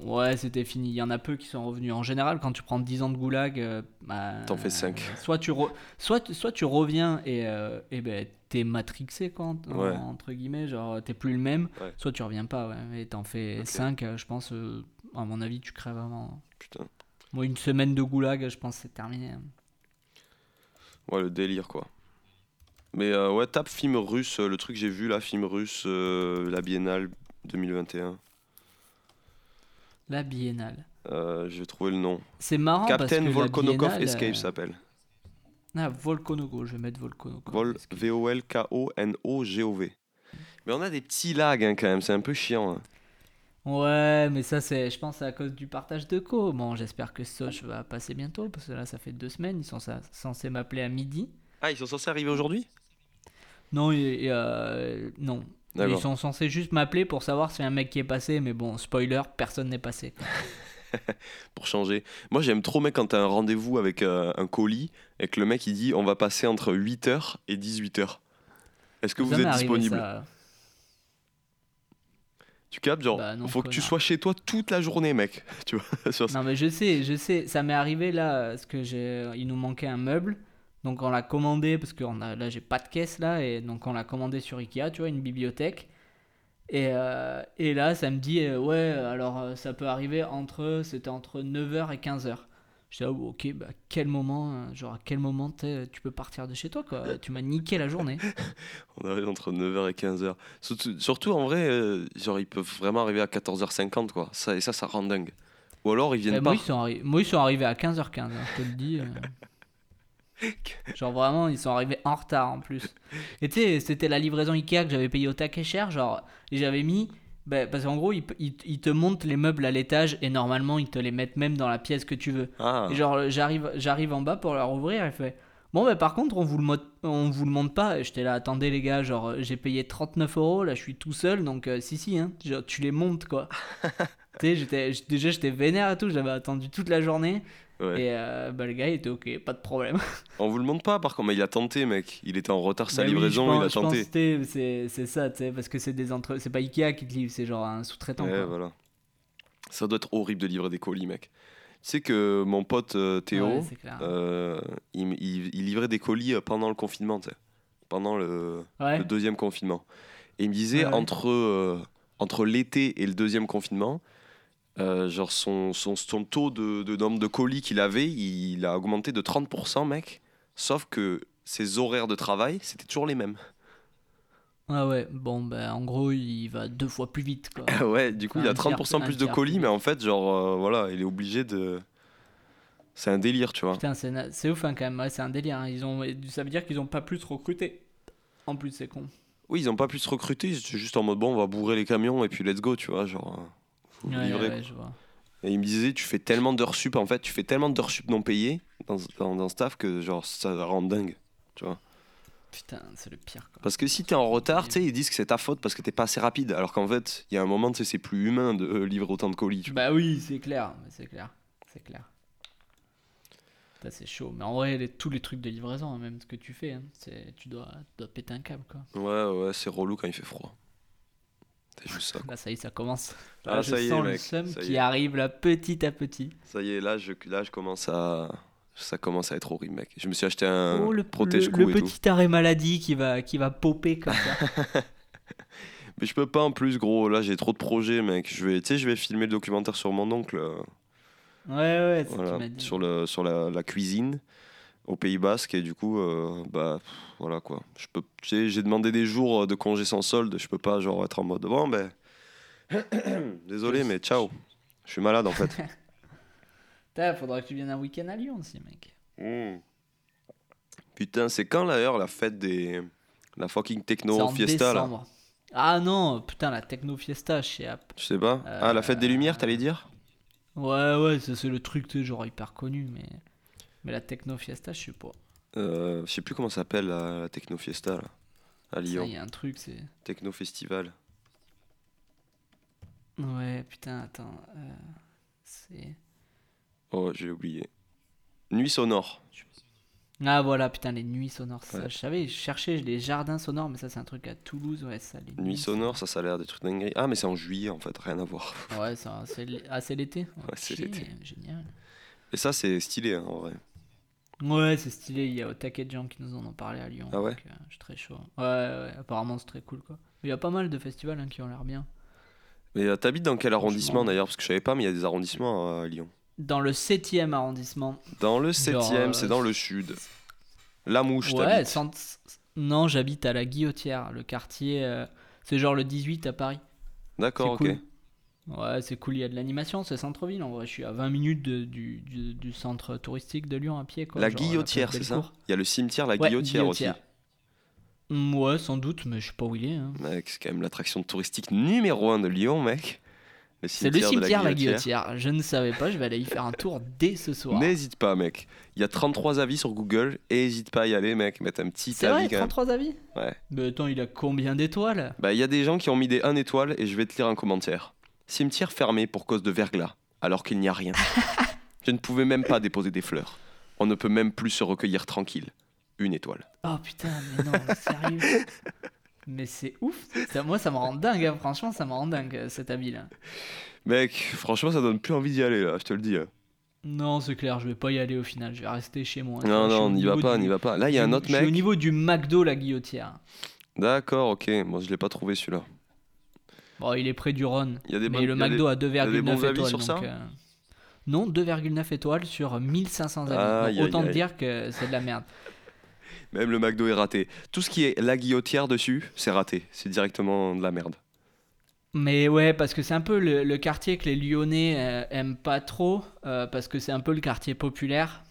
Ouais, c'était fini. Il y en a peu qui sont revenus. En général, quand tu prends 10 ans de goulag, euh, bah, T'en fais cinq. Soit tu, re- soit, soit tu reviens et, euh, et ben, t'es matrixé, quoi, Ouais. entre guillemets. Genre, t'es plus le même. Ouais. Soit tu reviens pas, ouais. Et t'en fais Ok. 5, je pense. euh, à mon avis, tu crèves avant. Putain. Moi, une semaine de goulag, je pense c'est terminé. hein. Ouais, le délire quoi. Mais euh, ouais, tape film russe, euh, le truc que j'ai vu là, film russe, euh, la Biennale 2021. La biennale. Euh, j'ai trouvé le nom. C'est marrant parce que Captain la Volkonokov biennale, Escape euh, s'appelle. Ah, Volkonogo, je vais mettre Volkonogo. Vol V-O-L-K-O-N-O-G-O-V. Mais on a des petits lags hein, quand même, c'est un peu chiant. hein. Ouais, mais ça, c'est, je pense, c'est à cause du partage de co. Bon, j'espère que Soch va passer bientôt, parce que là, ça fait deux semaines. Ils sont censés m'appeler à midi. Ah, ils sont censés arriver aujourd'hui? Non, et- et, euh, non. Ils sont censés juste m'appeler pour savoir si un mec qui est passé, mais bon, spoiler, personne n'est passé. *laughs* pour changer. Moi, j'aime trop, mec, quand t'as un rendez-vous avec euh, un colis et que le mec il dit on va passer entre 8h et 18h. Est-ce que vous Ça êtes disponible ça. Tu captes Genre, Bah non, faut que tu sois chez toi toute la journée, mec. *laughs* Tu vois *laughs* sur- Non, mais je sais, je sais. Ça m'est arrivé là, parce que j'ai, il nous manquait un meuble. Donc on l'a commandé, parce que on a, là, j'ai pas de caisse là. Et donc on l'a commandé sur Ikea, tu vois, une bibliothèque. Et, euh, et là, ça me dit, euh, ouais, alors euh, ça peut arriver entre, c'était entre 9h et 15h. Je dis, ah, ok, bah quel moment, genre à quel moment tu peux partir de chez toi, quoi. Tu m'as niqué la journée. *laughs* On arrive entre 9h et 15h. Surtout, surtout, en vrai, genre, ils peuvent vraiment arriver à 14h50, quoi. Ça, et ça, ça rend dingue. Ou alors, ils viennent Bah, pas. moi, ils sont moi, ils sont arrivés à 15h15, hein, je te le dis. *laughs* genre vraiment, ils sont arrivés en retard en plus. Et tu sais, c'était la livraison Ikea que j'avais payé au taquet cher, genre, et j'avais mis. bah, parce qu'en gros, ils, ils- ils te montent les meubles à l'étage et normalement, ils te les mettent même dans la pièce que tu veux. Ah, Et genre, j'arrive, j'arrive en bas pour leur ouvrir, elle fait Bon, bah par contre, on vous le, on vous le monte pas. Et j'étais là, attendez les gars, genre, j'ai payé 39 euros, là je suis tout seul, donc euh, si, si, hein, genre, tu les montes quoi. *laughs* tu sais, j'étais, déjà j'étais vénère et tout, j'avais attendu toute la journée. Ouais. Et euh, bah, le gars il était ok, pas de problème. *laughs* On vous le montre pas, par contre, mais il a tenté, mec. Il était en retard sa Bah oui, livraison, je pense- il a tenté. c'est, c'est ça, tu sais, parce que c'est des entre... c'est pas Ikea qui te livre, c'est genre un sous-traitant. Ouais, voilà. Ça doit être horrible de livrer des colis, mec. Tu sais que mon pote euh, Théo, Ouais, euh, il, il- il livrait des colis pendant le confinement, tu sais. Pendant le, ouais. le deuxième confinement. Et il me disait, entre, entre l'été et le deuxième confinement, euh, genre son, son, son taux de, de nombre de colis qu'il avait, il a augmenté de 30%, mec. Sauf que ses horaires de travail, c'était toujours les mêmes. Ah ouais, bon, bah en gros, il va deux fois plus vite quoi. *laughs* ouais, du coup, Un il a tiers 30% plus- plus de tiers colis, plus mais en fait, genre, euh, voilà, il est obligé de. C'est un délire, tu vois. Putain, c'est na- c'est ouf hein, quand même, ouais, c'est un délire. hein. Ils ont... Ça veut dire qu'ils ont pas plus recruté. En plus, c'est con. Oui, ils ont pas pu se recruter, ils étaient juste en mode bon, on va bourrer les camions et puis let's go, tu vois, genre. Faut Ouais, livrer, ouais, quoi. ouais, je vois. Et il me disait, tu fais tellement d'heures sup, en fait, tu fais tellement d'heures sup non payées dans, dans, dans ce taf que genre ça rend dingue. Putain, c'est le pire quoi. Parce que si t'es en retard, tu sais, ils disent que c'est ta faute parce que t'es pas assez rapide. Alors qu'en fait, il y a un moment, tu sais, c'est plus humain de euh, livrer autant de colis. Tu vois. Bah oui, c'est clair, c'est clair, c'est clair. C'est chaud. Mais en vrai, les- tous les trucs de livraison, hein, même ce que tu fais, hein, c'est tu dois, tu dois péter un câble quoi. Ouais, ouais, c'est relou quand il fait froid. C'est juste ça. Là, ça y est, ça commence. Ah, Là, je est, sens le seum qui arrive là petit à petit. Ça y est, là, je, là, je commence à. Ça commence à être horrible, mec. Je me suis acheté un Oh, le, protège-cou le- le et tout. petit arrêt maladie qui va, qui va popper comme ça. *laughs* Mais je peux pas en plus, gros. Là, j'ai trop de projets, mec. Je vais, tu sais, je vais filmer le documentaire sur mon oncle. euh, ouais, ouais, c'est ce voilà, m'as dit. sur, le, sur la, la cuisine au Pays Basque. Et du coup, euh, bah, pff, voilà quoi. Je peux, j'ai demandé des jours de congé sans solde. Je peux pas, genre, être en mode bon, ben. *coughs* Désolé, mais ciao. Je suis malade en fait. *laughs* Putain, faudrait que tu viennes un week-end à Lyon aussi, mec. Mm. Putain, c'est quand d'ailleurs la fête des. La fucking techno en fiesta là décembre. Ah non, putain, la techno fiesta chez App. Je sais pas? Ah, la fête des Lumières, t'allais dire? Ouais, ouais, c'est le truc, tu sais, genre hyper connu, mais. Mais la techno fiesta, je sais pas. Euh, Je sais plus comment ça s'appelle la, la techno fiesta là. À Lyon. il y a un truc, c'est. Techno festival. Ouais, putain, attends. euh, c'est. Oh, j'ai oublié. Nuit sonore. Ah voilà, putain, les nuits sonores. Ça, Ouais. je savais, je cherchais les jardins sonores, mais ça c'est un truc à Toulouse, ouais, ça. Les Nuit sonore, ça, ça a l'air des trucs dingueries. Ah, mais c'est en juillet en fait, rien à voir. Ouais, c'est ah, l'été. Ouais, c'est l'été. Génial. Et ça, c'est stylé hein, en vrai. Ouais, c'est stylé. Il y a au taquet de gens qui nous en ont parlé à Lyon. Ah ouais donc, euh, je suis très chaud. Ouais, ouais, apparemment c'est très cool quoi. Il y a pas mal de festivals hein, qui ont l'air bien. Mais euh, t'habites dans quel arrondissement Franchement. d'ailleurs? Parce que je savais pas, mais il y a des arrondissements à Lyon. Dans le 7e arrondissement. Dans le 7 Genre, e euh, c'est dans le sud. La mouche, Ouais, non, j'habite à la Guillotière, le quartier. euh, C'est genre le 18 à Paris. D'accord, ok. cool. Ouais, c'est cool, il y a de l'animation, c'est centre-ville en vrai. Je suis à 20 minutes de- du, du, du centre touristique de Lyon à pied. Quoi, La genre à Guillotière, c'est ça. Il y a le cimetière La Ouais, Guillotière aussi. Mm, ouais, sans doute, mais je sais pas où il est. hein. Mec, c'est quand même l'attraction touristique numéro 1 de Lyon, mec. C'est le cimetière la Guillotière. Je ne savais pas, je vais aller y faire un tour dès ce soir. N'hésite pas, mec. Il y a 33 avis sur Google n'hésite pas à y aller, mec. Mettre un petit avis vrai, quand même. 33 avis Ouais. Mais attends, il a combien d'étoiles? Bah, il y a des gens qui ont mis des 1 étoile et je vais te lire un commentaire. Cimetière fermé pour cause de verglas, alors qu'il n'y a rien. *laughs* je ne pouvais même pas déposer des fleurs. On ne peut même plus se recueillir tranquille. Une étoile. Oh putain, mais non, sérieux *laughs* Mais c'est ouf ça, Moi, ça me rend dingue, hein. franchement, ça me rend dingue euh, cet avis là. Mec, franchement, ça donne plus envie d'y aller, là, je te le dis. hein. Non, c'est clair, je vais pas y aller au final, je vais rester chez moi. Non, je non, n'y va pas, du- n'y va pas. Là, il y a un je- autre Je suis au mec. niveau du McDo, la guillotière. D'accord, ok. Moi, je l'ai pas trouvé celui-là. Bon, il est près du Rhône. Il y a des mais bonnes- le McDo a y a des 2,9 bons avis étoiles. sur ça donc, euh, Non, 2,9 étoiles sur 1500 avis. Donc, autant te dire que c'est de la merde. *laughs* Même le McDo est raté. Tout ce qui est la guillotière dessus, c'est raté. C'est directement de la merde. Mais ouais, parce que c'est un peu le, le quartier que les Lyonnais euh, aiment pas trop, euh, parce que c'est un peu le quartier populaire.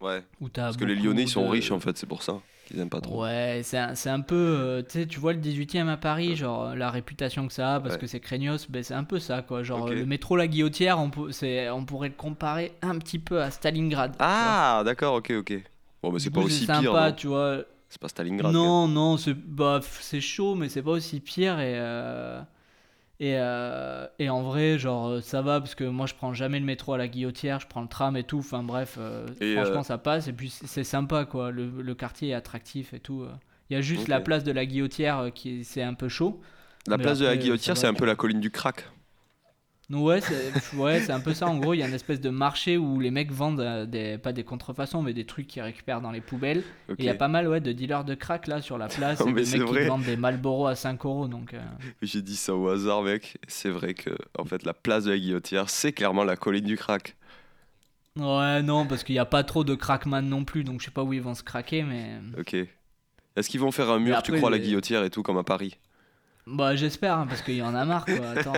Ouais. Où Parce que les Lyonnais, ils sont riches, en fait, c'est pour ça qu'ils aiment pas trop. Ouais, c'est un, c'est un peu. euh, tu sais, tu vois le 18 e à Paris, genre la réputation que ça a, parce Ouais. que c'est craignos, ben, c'est un peu ça, quoi. Genre le métro La Guillotière, on, peut- on pourrait le comparer un petit peu à Stalingrad. Ah, d'accord, ok, ok. Bon, mais c'est coup, pas aussi sympa, pire. tu vois. C'est pas Stalingrad. Non, non, c'est bah, chaud, mais c'est pas aussi pire. Et, euh, et, euh, et en vrai, genre, euh, ça va parce que moi je prends jamais le métro à la guillotière, je prends le tram et tout. Enfin bref, euh, franchement, euh, ça passe. Et puis c'est sympa, quoi. Le, le quartier est attractif et tout. Il y a juste la place de la guillotière qui est- c'est un peu chaud. La place de la guillotière, c'est un peu la colline du crack. Donc ouais, c'est ouais, un peu ça. En gros, il y a une espèce de marché où les mecs vendent euh, des, pas des contrefaçons, mais des trucs qu'ils récupèrent dans les poubelles. Et il y a pas mal ouais, de dealers de crack là sur la place. *laughs* Non, et mais des mecs qui vendent des Marlboro à 5 euros. Donc, euh, J'ai dit ça au hasard, mec. C'est vrai que, en fait, la place de la guillotière, c'est clairement la colline du crack. Ouais, non, parce qu'il n'y a pas trop de crackman non plus. Donc je sais pas où ils vont se craquer. Mais Ok. Est-ce qu'ils vont faire un mur, tu crois, à la guillotière et tout, comme à Paris? Bah j'espère, hein, parce qu'il y en a marre quoi. Attends,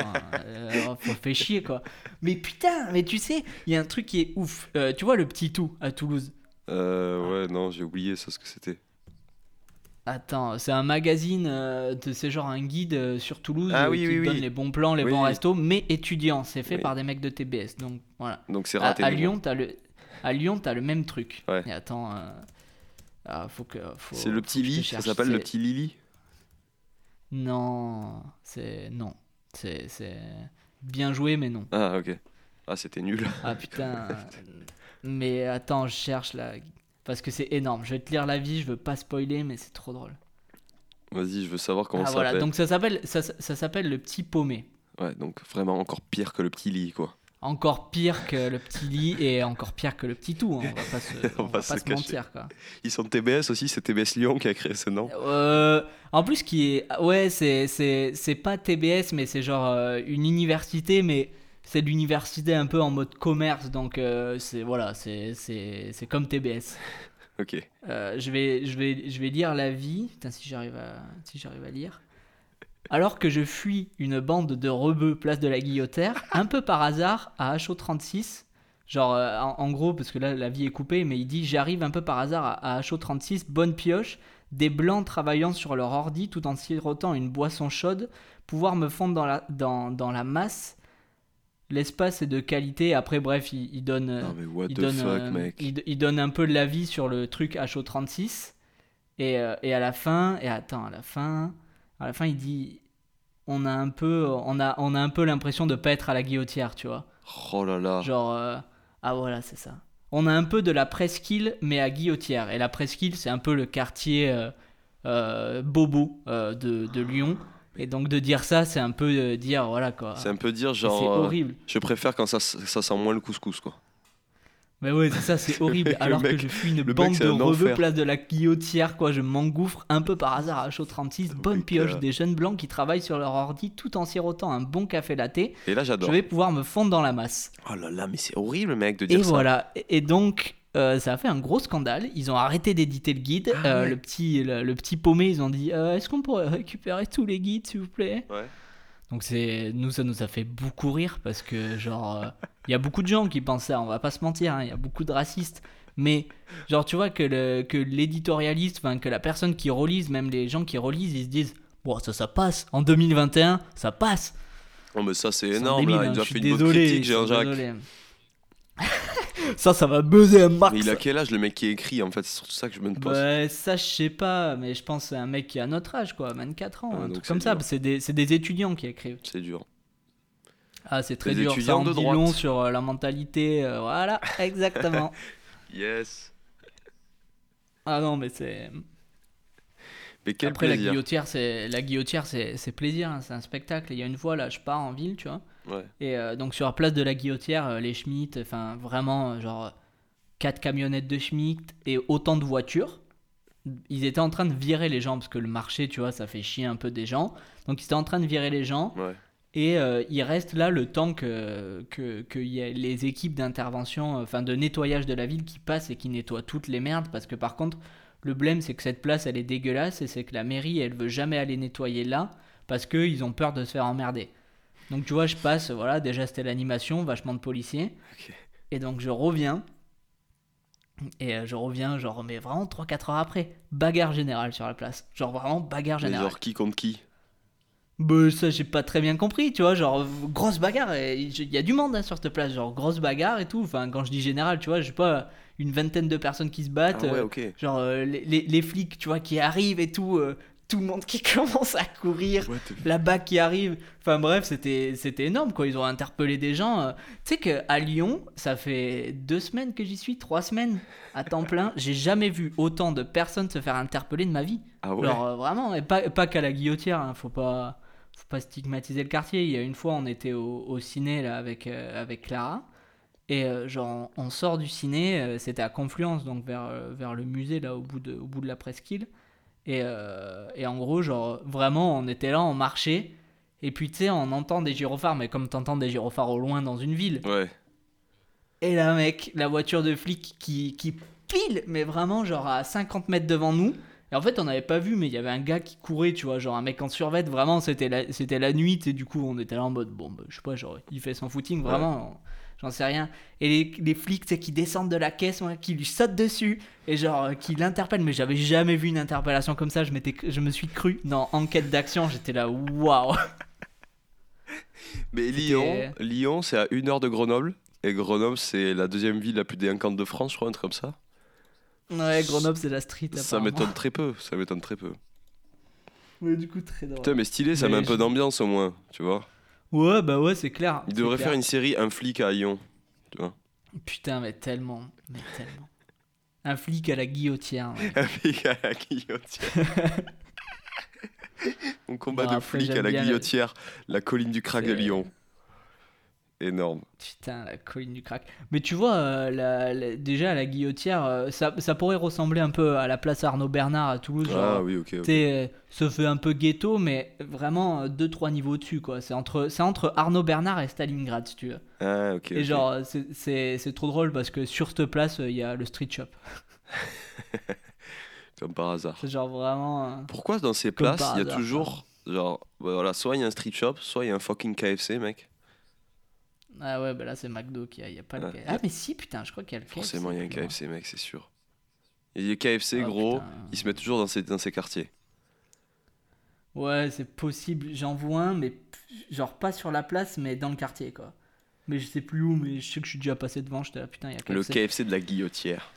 euh, faut faire chier quoi. Mais putain, mais tu sais, il y a un truc qui est ouf. Euh, tu vois le petit tout à Toulouse? Euh, ouais, non, j'ai oublié ça, ce que c'était. Attends, c'est un magazine, euh, de- c'est genre un guide euh, sur Toulouse Ah euh, oui, qui oui, te oui. donne les bons plans, les Oui. bons restos, mais étudiants. C'est fait Oui. par des mecs de TBS. Donc voilà. Donc c'est À, raté. à mais bon. Lyon, t'as le, à Lyon, t'as le même truc. Ouais. Et attends, euh, ah, faut que. faut- C'est le petit que je te lit, ça cherche. s'appelle le C'est- petit Lily. Non, c'est non, c'est c'est bien joué, mais non. Ah, ok. Ah, c'était nul. Ah *laughs* putain. mais attends, je cherche là. Parce que c'est énorme. Je vais te lire l'avis, je veux pas spoiler, mais c'est trop drôle. Vas-y, je veux savoir comment ah ça voilà, s'appelle. donc ça s'appelle ça, ça s'appelle le petit paumé. Ouais, donc vraiment encore pire que le petit lit, quoi. Encore pire que le petit lit et encore pire que le petit tout. hein. On va pas se, On *laughs* on va va se pas se cacher. mentir quoi. Ils sont TBS aussi, c'est TBS Lyon qui a créé ce nom. Euh, en plus, qui est. Ouais, c'est, c'est, c'est pas TBS, mais c'est genre euh, une université, mais c'est l'université un peu en mode commerce, donc euh, c'est, voilà, c'est, c'est, c'est comme TBS. Ok. Je, vais, je, vais, je vais lire la vie. Putain, si j'arrive à, si j'arrive à lire. Alors que je fuis une bande de rebeux place de la Guillotière, *laughs* un peu par hasard à HO36, genre euh, en, en gros, parce que là la vie est coupée, mais il dit J'arrive un peu par hasard à, à HO36, bonne pioche, des blancs travaillant sur leur ordi tout en sirotant une boisson chaude, pouvoir me fondre dans la, dans, dans la masse. L'espace est de qualité. Après, bref, il, il donne. Non mais what il the donne, fuck, euh, mec. il, il donne un peu de l'avis sur le truc HO36 et, euh, et à la fin et attends à la fin à la fin il dit on a un peu on a on a un peu l'impression de pas être à la guillotière tu vois Oh là là. genre euh, ah voilà c'est ça on a un peu de la presqu'île mais à guillotière et la presqu'île c'est un peu le quartier euh, euh, bobo de, de Lyon et donc de dire ça c'est un peu dire voilà quoi C'est un peu dire c'est genre. euh, horrible je préfère quand ça, ça sent moins le couscous quoi. Mais ouais, c'est ça, c'est *laughs* horrible. Le Alors mec- que je fuis une mec, bande de un enfer. place de la guillotière, quoi. Je m'engouffre un peu par hasard à HO36. Bonne mec, pioche, euh. des jeunes blancs qui travaillent sur leur ordi tout en sirotant un bon café latte. Et là Je j'adore. vais pouvoir me fondre dans la masse. Oh là là, mais c'est horrible mec de Et dire ça. voilà. Et et donc, euh, ça a fait un gros scandale. Ils ont arrêté d'éditer le guide. Ah Euh, ouais. le, petit, le, le petit paumé, ils ont dit euh, Est-ce qu'on pourrait récupérer tous les guides, s'il vous plaît? Ouais. Donc c'est nous ça nous a fait beaucoup rire parce que genre euh, il y a beaucoup de gens qui pensent ça, on va pas se mentir, hein, il y a beaucoup de racistes. Mais genre tu vois que le que l'éditorialiste, enfin que la personne qui relise, même les gens qui relisent, ils se disent bon ça ça passe en 2021, ça passe. Oh mais ça c'est énorme débiles, là. hein, Il suis fait une bonne critique Jean-Jacques. *laughs* ça ça va buzzer un max. Mais il a quel âge le mec qui écrit en fait? C'est surtout ça que je me pose. Bah, ça, je sais pas, mais je pense que c'est un mec qui a notre âge, quoi, 24 ans, Ah, un truc comme ça. C'est des, des étudiants qui écrivent. C'est dur. Ah, c'est très Des dur. Ça étudiants en de dit droite. long sur euh, la mentalité. euh, voilà, *laughs* exactement. Yes. ah non, mais c'est. Mais quel Après, la plaisir. guillotière, c'est la guillotière, c'est plaisir, hein, c'est un spectacle. Il y a une fois, là, je pars en ville, tu vois. Ouais. Et euh, donc, sur la place de la guillotière, euh, les Schmitt, enfin, vraiment, euh, genre, quatre camionnettes de Schmitt et autant de voitures. Ils étaient en train de virer les gens parce que le marché, tu vois, ça fait chier un peu des gens. Donc, ils étaient en train de virer les gens. Ouais. Et euh, il reste là le temps que, que, que y ait les équipes d'intervention, enfin de nettoyage de la ville qui passent et qui nettoient toutes les merdes. Parce que par contre, le blême, c'est que cette place, elle est dégueulasse et c'est que la mairie, elle veut jamais aller nettoyer là parce qu'ils ont peur de se faire emmerder. Donc tu vois, je passe, voilà, déjà c'était l'animation, vachement de policiers. Et donc je reviens. Et euh, je reviens, genre, mais vraiment 3-4 heures après, bagarre générale sur la place. Genre vraiment bagarre Mais générale. genre qui contre qui? Bah ça j'ai pas très bien compris, tu vois, genre grosse bagarre, il y a du monde hein, sur cette place, genre grosse bagarre et tout, enfin quand je dis général, tu vois, je sais pas, une vingtaine de personnes qui se battent, Ah ouais, euh, ok. genre euh, les, les- les flics, tu vois, qui arrivent et tout, euh, tout le monde qui *laughs* commence à courir, the- la BAC qui arrive, enfin bref, c'était c'était énorme quoi, ils ont interpellé des gens, euh. tu sais qu'à Lyon, ça fait deux semaines que j'y suis, trois semaines à temps plein, *laughs* j'ai jamais vu autant de personnes se faire interpeller de ma vie. Ah ouais. Genre euh, vraiment, et pas, pas qu'à la guillotière, hein, faut pas, faut pas stigmatiser le quartier. Il y a une fois, on était au, au ciné là avec, euh, avec Clara, et euh, genre on sort du ciné, c'était à Confluence, donc vers, vers le musée là au bout de, au bout de la presqu'île. Et, euh, et en gros, genre vraiment, on était là, on marchait, et puis tu sais, on entend des gyrophares, mais comme t'entends des gyrophares au loin dans une ville. Ouais. Et là, mec, la voiture de flic qui, qui pile, mais vraiment, genre à 50 mètres devant nous. Et en fait, on n'avait pas vu, mais il y avait un gars qui courait, tu vois, genre un mec en survêt. Vraiment, c'était la, c'était la nuit, et du coup, on était là en mode, bon, bah, je sais pas, genre, il fait son footing, vraiment, on- j'en sais rien. Et les, les flics, tu sais, qui descendent de la caisse, ouais, qui lui sautent dessus, et genre, euh, qui l'interpellent. Mais j'avais jamais vu une interpellation comme ça, je, m'étais, je me suis cru dans Enquête d'action, j'étais là, waouh! Mais Lyon, Lyon c'est à une heure de Grenoble. Et Grenoble, c'est la deuxième ville la plus délinquante de France, je crois, un truc comme ça. Ouais, Grenoble, c'est la street. Ça m'étonne très peu. Ça m'étonne très peu. Ouais, du coup, très drôle. Putain, mais stylé, ça Mais met un peu d'ambiance au moins, tu vois. Ouais, bah ouais, c'est clair. Il devrait clair. faire une série Un flic à Lyon. Tu vois. Putain, mais tellement. Mais tellement. Un flic à la guillotière. ouais. Un flic à la guillotière. *laughs* On combat de flics à la guillotière, la colline du crack de Lyon. Énorme. Putain, la colline du crack. Mais tu vois, euh, la- la- déjà, la guillotière, euh, ça, ça pourrait ressembler un peu à la place Arnaud Bernard à Toulouse. Ah genre, oui, ok. ok. tu sais, euh, fait un peu ghetto, mais vraiment 2-3 niveaux dessus, quoi. C'est entre, entre Arnaud Bernard et Stalingrad, si tu veux. Ah, ok. Et genre, c'est- trop drôle parce que sur cette place, euh, il y a le street shop. *laughs* Comme par hasard. C'est genre vraiment. euh, Pourquoi dans ces places, il y a toujours. Genre, bah voilà, soit il y a un street shop, soit il y a un fucking KFC, mec. Ah ouais, bah là, c'est McDo qui a, il y a pas le. Ouais. Ah, mais si, putain, je crois qu'il y a le KFC. Forcément, il y a un. KFC, mec, c'est sûr. Et les KFC, Oh, gros, putain. ils se mettent toujours dans ces, dans ces quartiers. Ouais, c'est possible. J'en vois un, mais genre pas sur la place, mais dans le quartier, quoi. Mais je sais plus où, mais je sais que je suis déjà passé devant. J'étais là, putain, il y a Le KFC. KFC de la guillotière.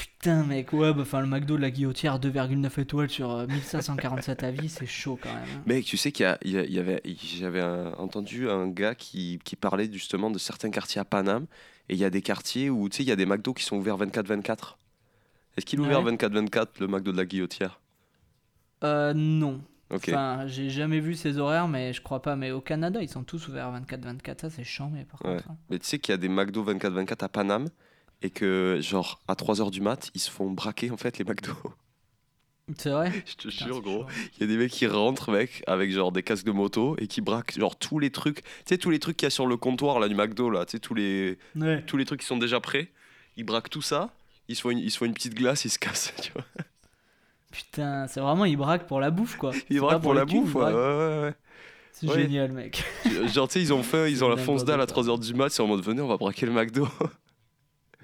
Putain, mec, ouais, bah, enfin, le McDo de la guillotière, 2,9 étoiles sur euh, 1547 avis, c'est chaud quand même. hein. Mec, tu sais qu'il y, a- il avait, j'avais entendu un gars qui, qui parlait justement de certains quartiers à Paname. Et il y a des quartiers où, tu sais, il y a des McDo qui sont ouverts 24-24. Est-ce qu'il est ouvert Ouais. 24-24, le McDo de la guillotière? Euh, non. Enfin, j'ai jamais vu ces horaires, mais je crois pas. Mais au Canada, ils sont tous ouverts 24-24. Ça, c'est chiant, mais par Ouais. contre. hein. Mais tu sais qu'il y a des McDo 24-24 à Paname. Et que, genre, à 3h du mat, ils se font braquer, en fait, les McDo. C'est vrai? Je te Putain, jure, gros. Il y a des mecs qui rentrent, mec, avec genre des casques de moto et qui braquent genre tous les trucs. Tu sais, tous les trucs qu'il y a sur le comptoir là, du McDo, là, tu sais, tous les, Ouais. tous les trucs qui sont déjà prêts. Ils braquent tout ça, ils se font une, ils se font une petite glace, ils se cassent, *laughs* tu vois. Putain, c'est vraiment, ils braquent pour la bouffe, quoi. Ils braquent pour la bouffe, ouais, ouais, ouais, C'est Ouais. génial, mec. Genre, tu sais, ils ont *laughs* faim, ils ont la fonce dalle à n'importe 3h du mat, c'est en mode venez, on va braquer le McDo.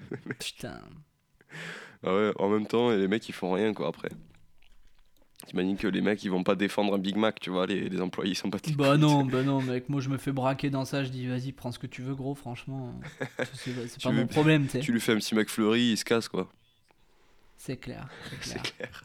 *laughs* Putain. Ah ouais, en même temps, les mecs ils font rien quoi après. T'imagines que les mecs ils vont pas défendre un Big Mac, tu vois, les, les employés ils sont pas Bah non, *laughs* bah non, mec. Moi, je me fais braquer dans ça. Je dis, vas-y, prends ce que tu veux, gros. Franchement, *laughs* c'est pas veux- mon problème, tu sais. Tu lui fais un petit McFlurry, il se casse quoi. C'est clair, c'est clair.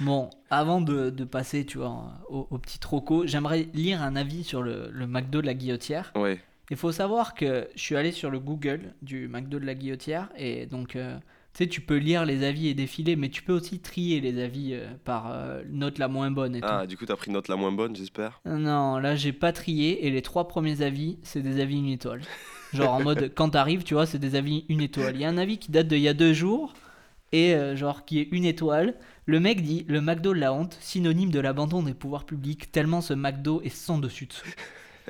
Bon, avant de, de passer, tu vois, au, au petit troco, j'aimerais lire un avis sur le, le McDo de la Guillotière. Ouais. Il faut savoir que je suis allé sur le Google du McDo de la Guillotière et donc, euh, tu sais, tu peux lire les avis et défiler, mais tu peux aussi trier les avis euh, par euh, note la moins bonne et Ah, du coup t'as pris note la moins bonne, j'espère? Non, là, j'ai pas trié et les trois premiers avis, c'est des avis une étoile. Genre en mode, *laughs* quand t'arrives, tu vois, c'est des avis une étoile. Il y a un avis qui date d'il y a deux jours et euh, genre qui est une étoile. Le mec dit le McDo de la honte, synonyme de l'abandon des pouvoirs publics, tellement ce McDo est sans dessus dessous.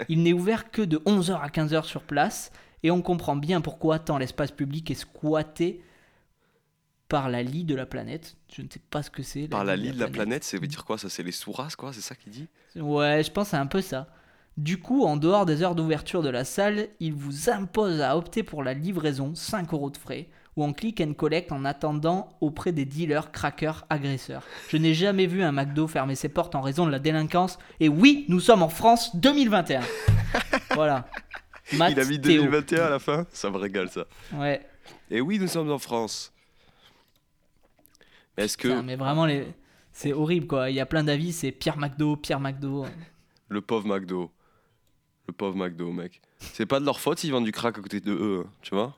Il n'est ouvert que de 11h à 15h sur place et on comprend bien pourquoi tant l'espace public est squatté par la lie de la planète. Je ne sais pas ce que c'est. Par la lie de la planète, ça veut dire quoi Ça c'est les sous-races quoi, c'est ça qu'il dit? Ouais, je pense que c'est un peu ça. Du coup, en dehors des heures d'ouverture de la salle, il vous impose à opter pour la livraison, 5 euros de frais, ou en click and collect en attendant auprès des dealers, crackers, agresseurs. Je n'ai jamais vu un McDo fermer ses portes en raison de la délinquance. Et oui, nous sommes en France 2021. *laughs* voilà. Matt Il a mis Théo. 2021 à la fin Ça me régale ça. Ouais. Et oui, nous sommes en France. Est-ce que Putain, mais vraiment, les... c'est horrible quoi. Il y a plein d'avis, c'est Pierre McDo, Pierre McDo. le pauvre McDo, le pauvre McDo, mec, c'est pas de leur faute s'ils vendent du crack à côté de eux, hein, tu vois?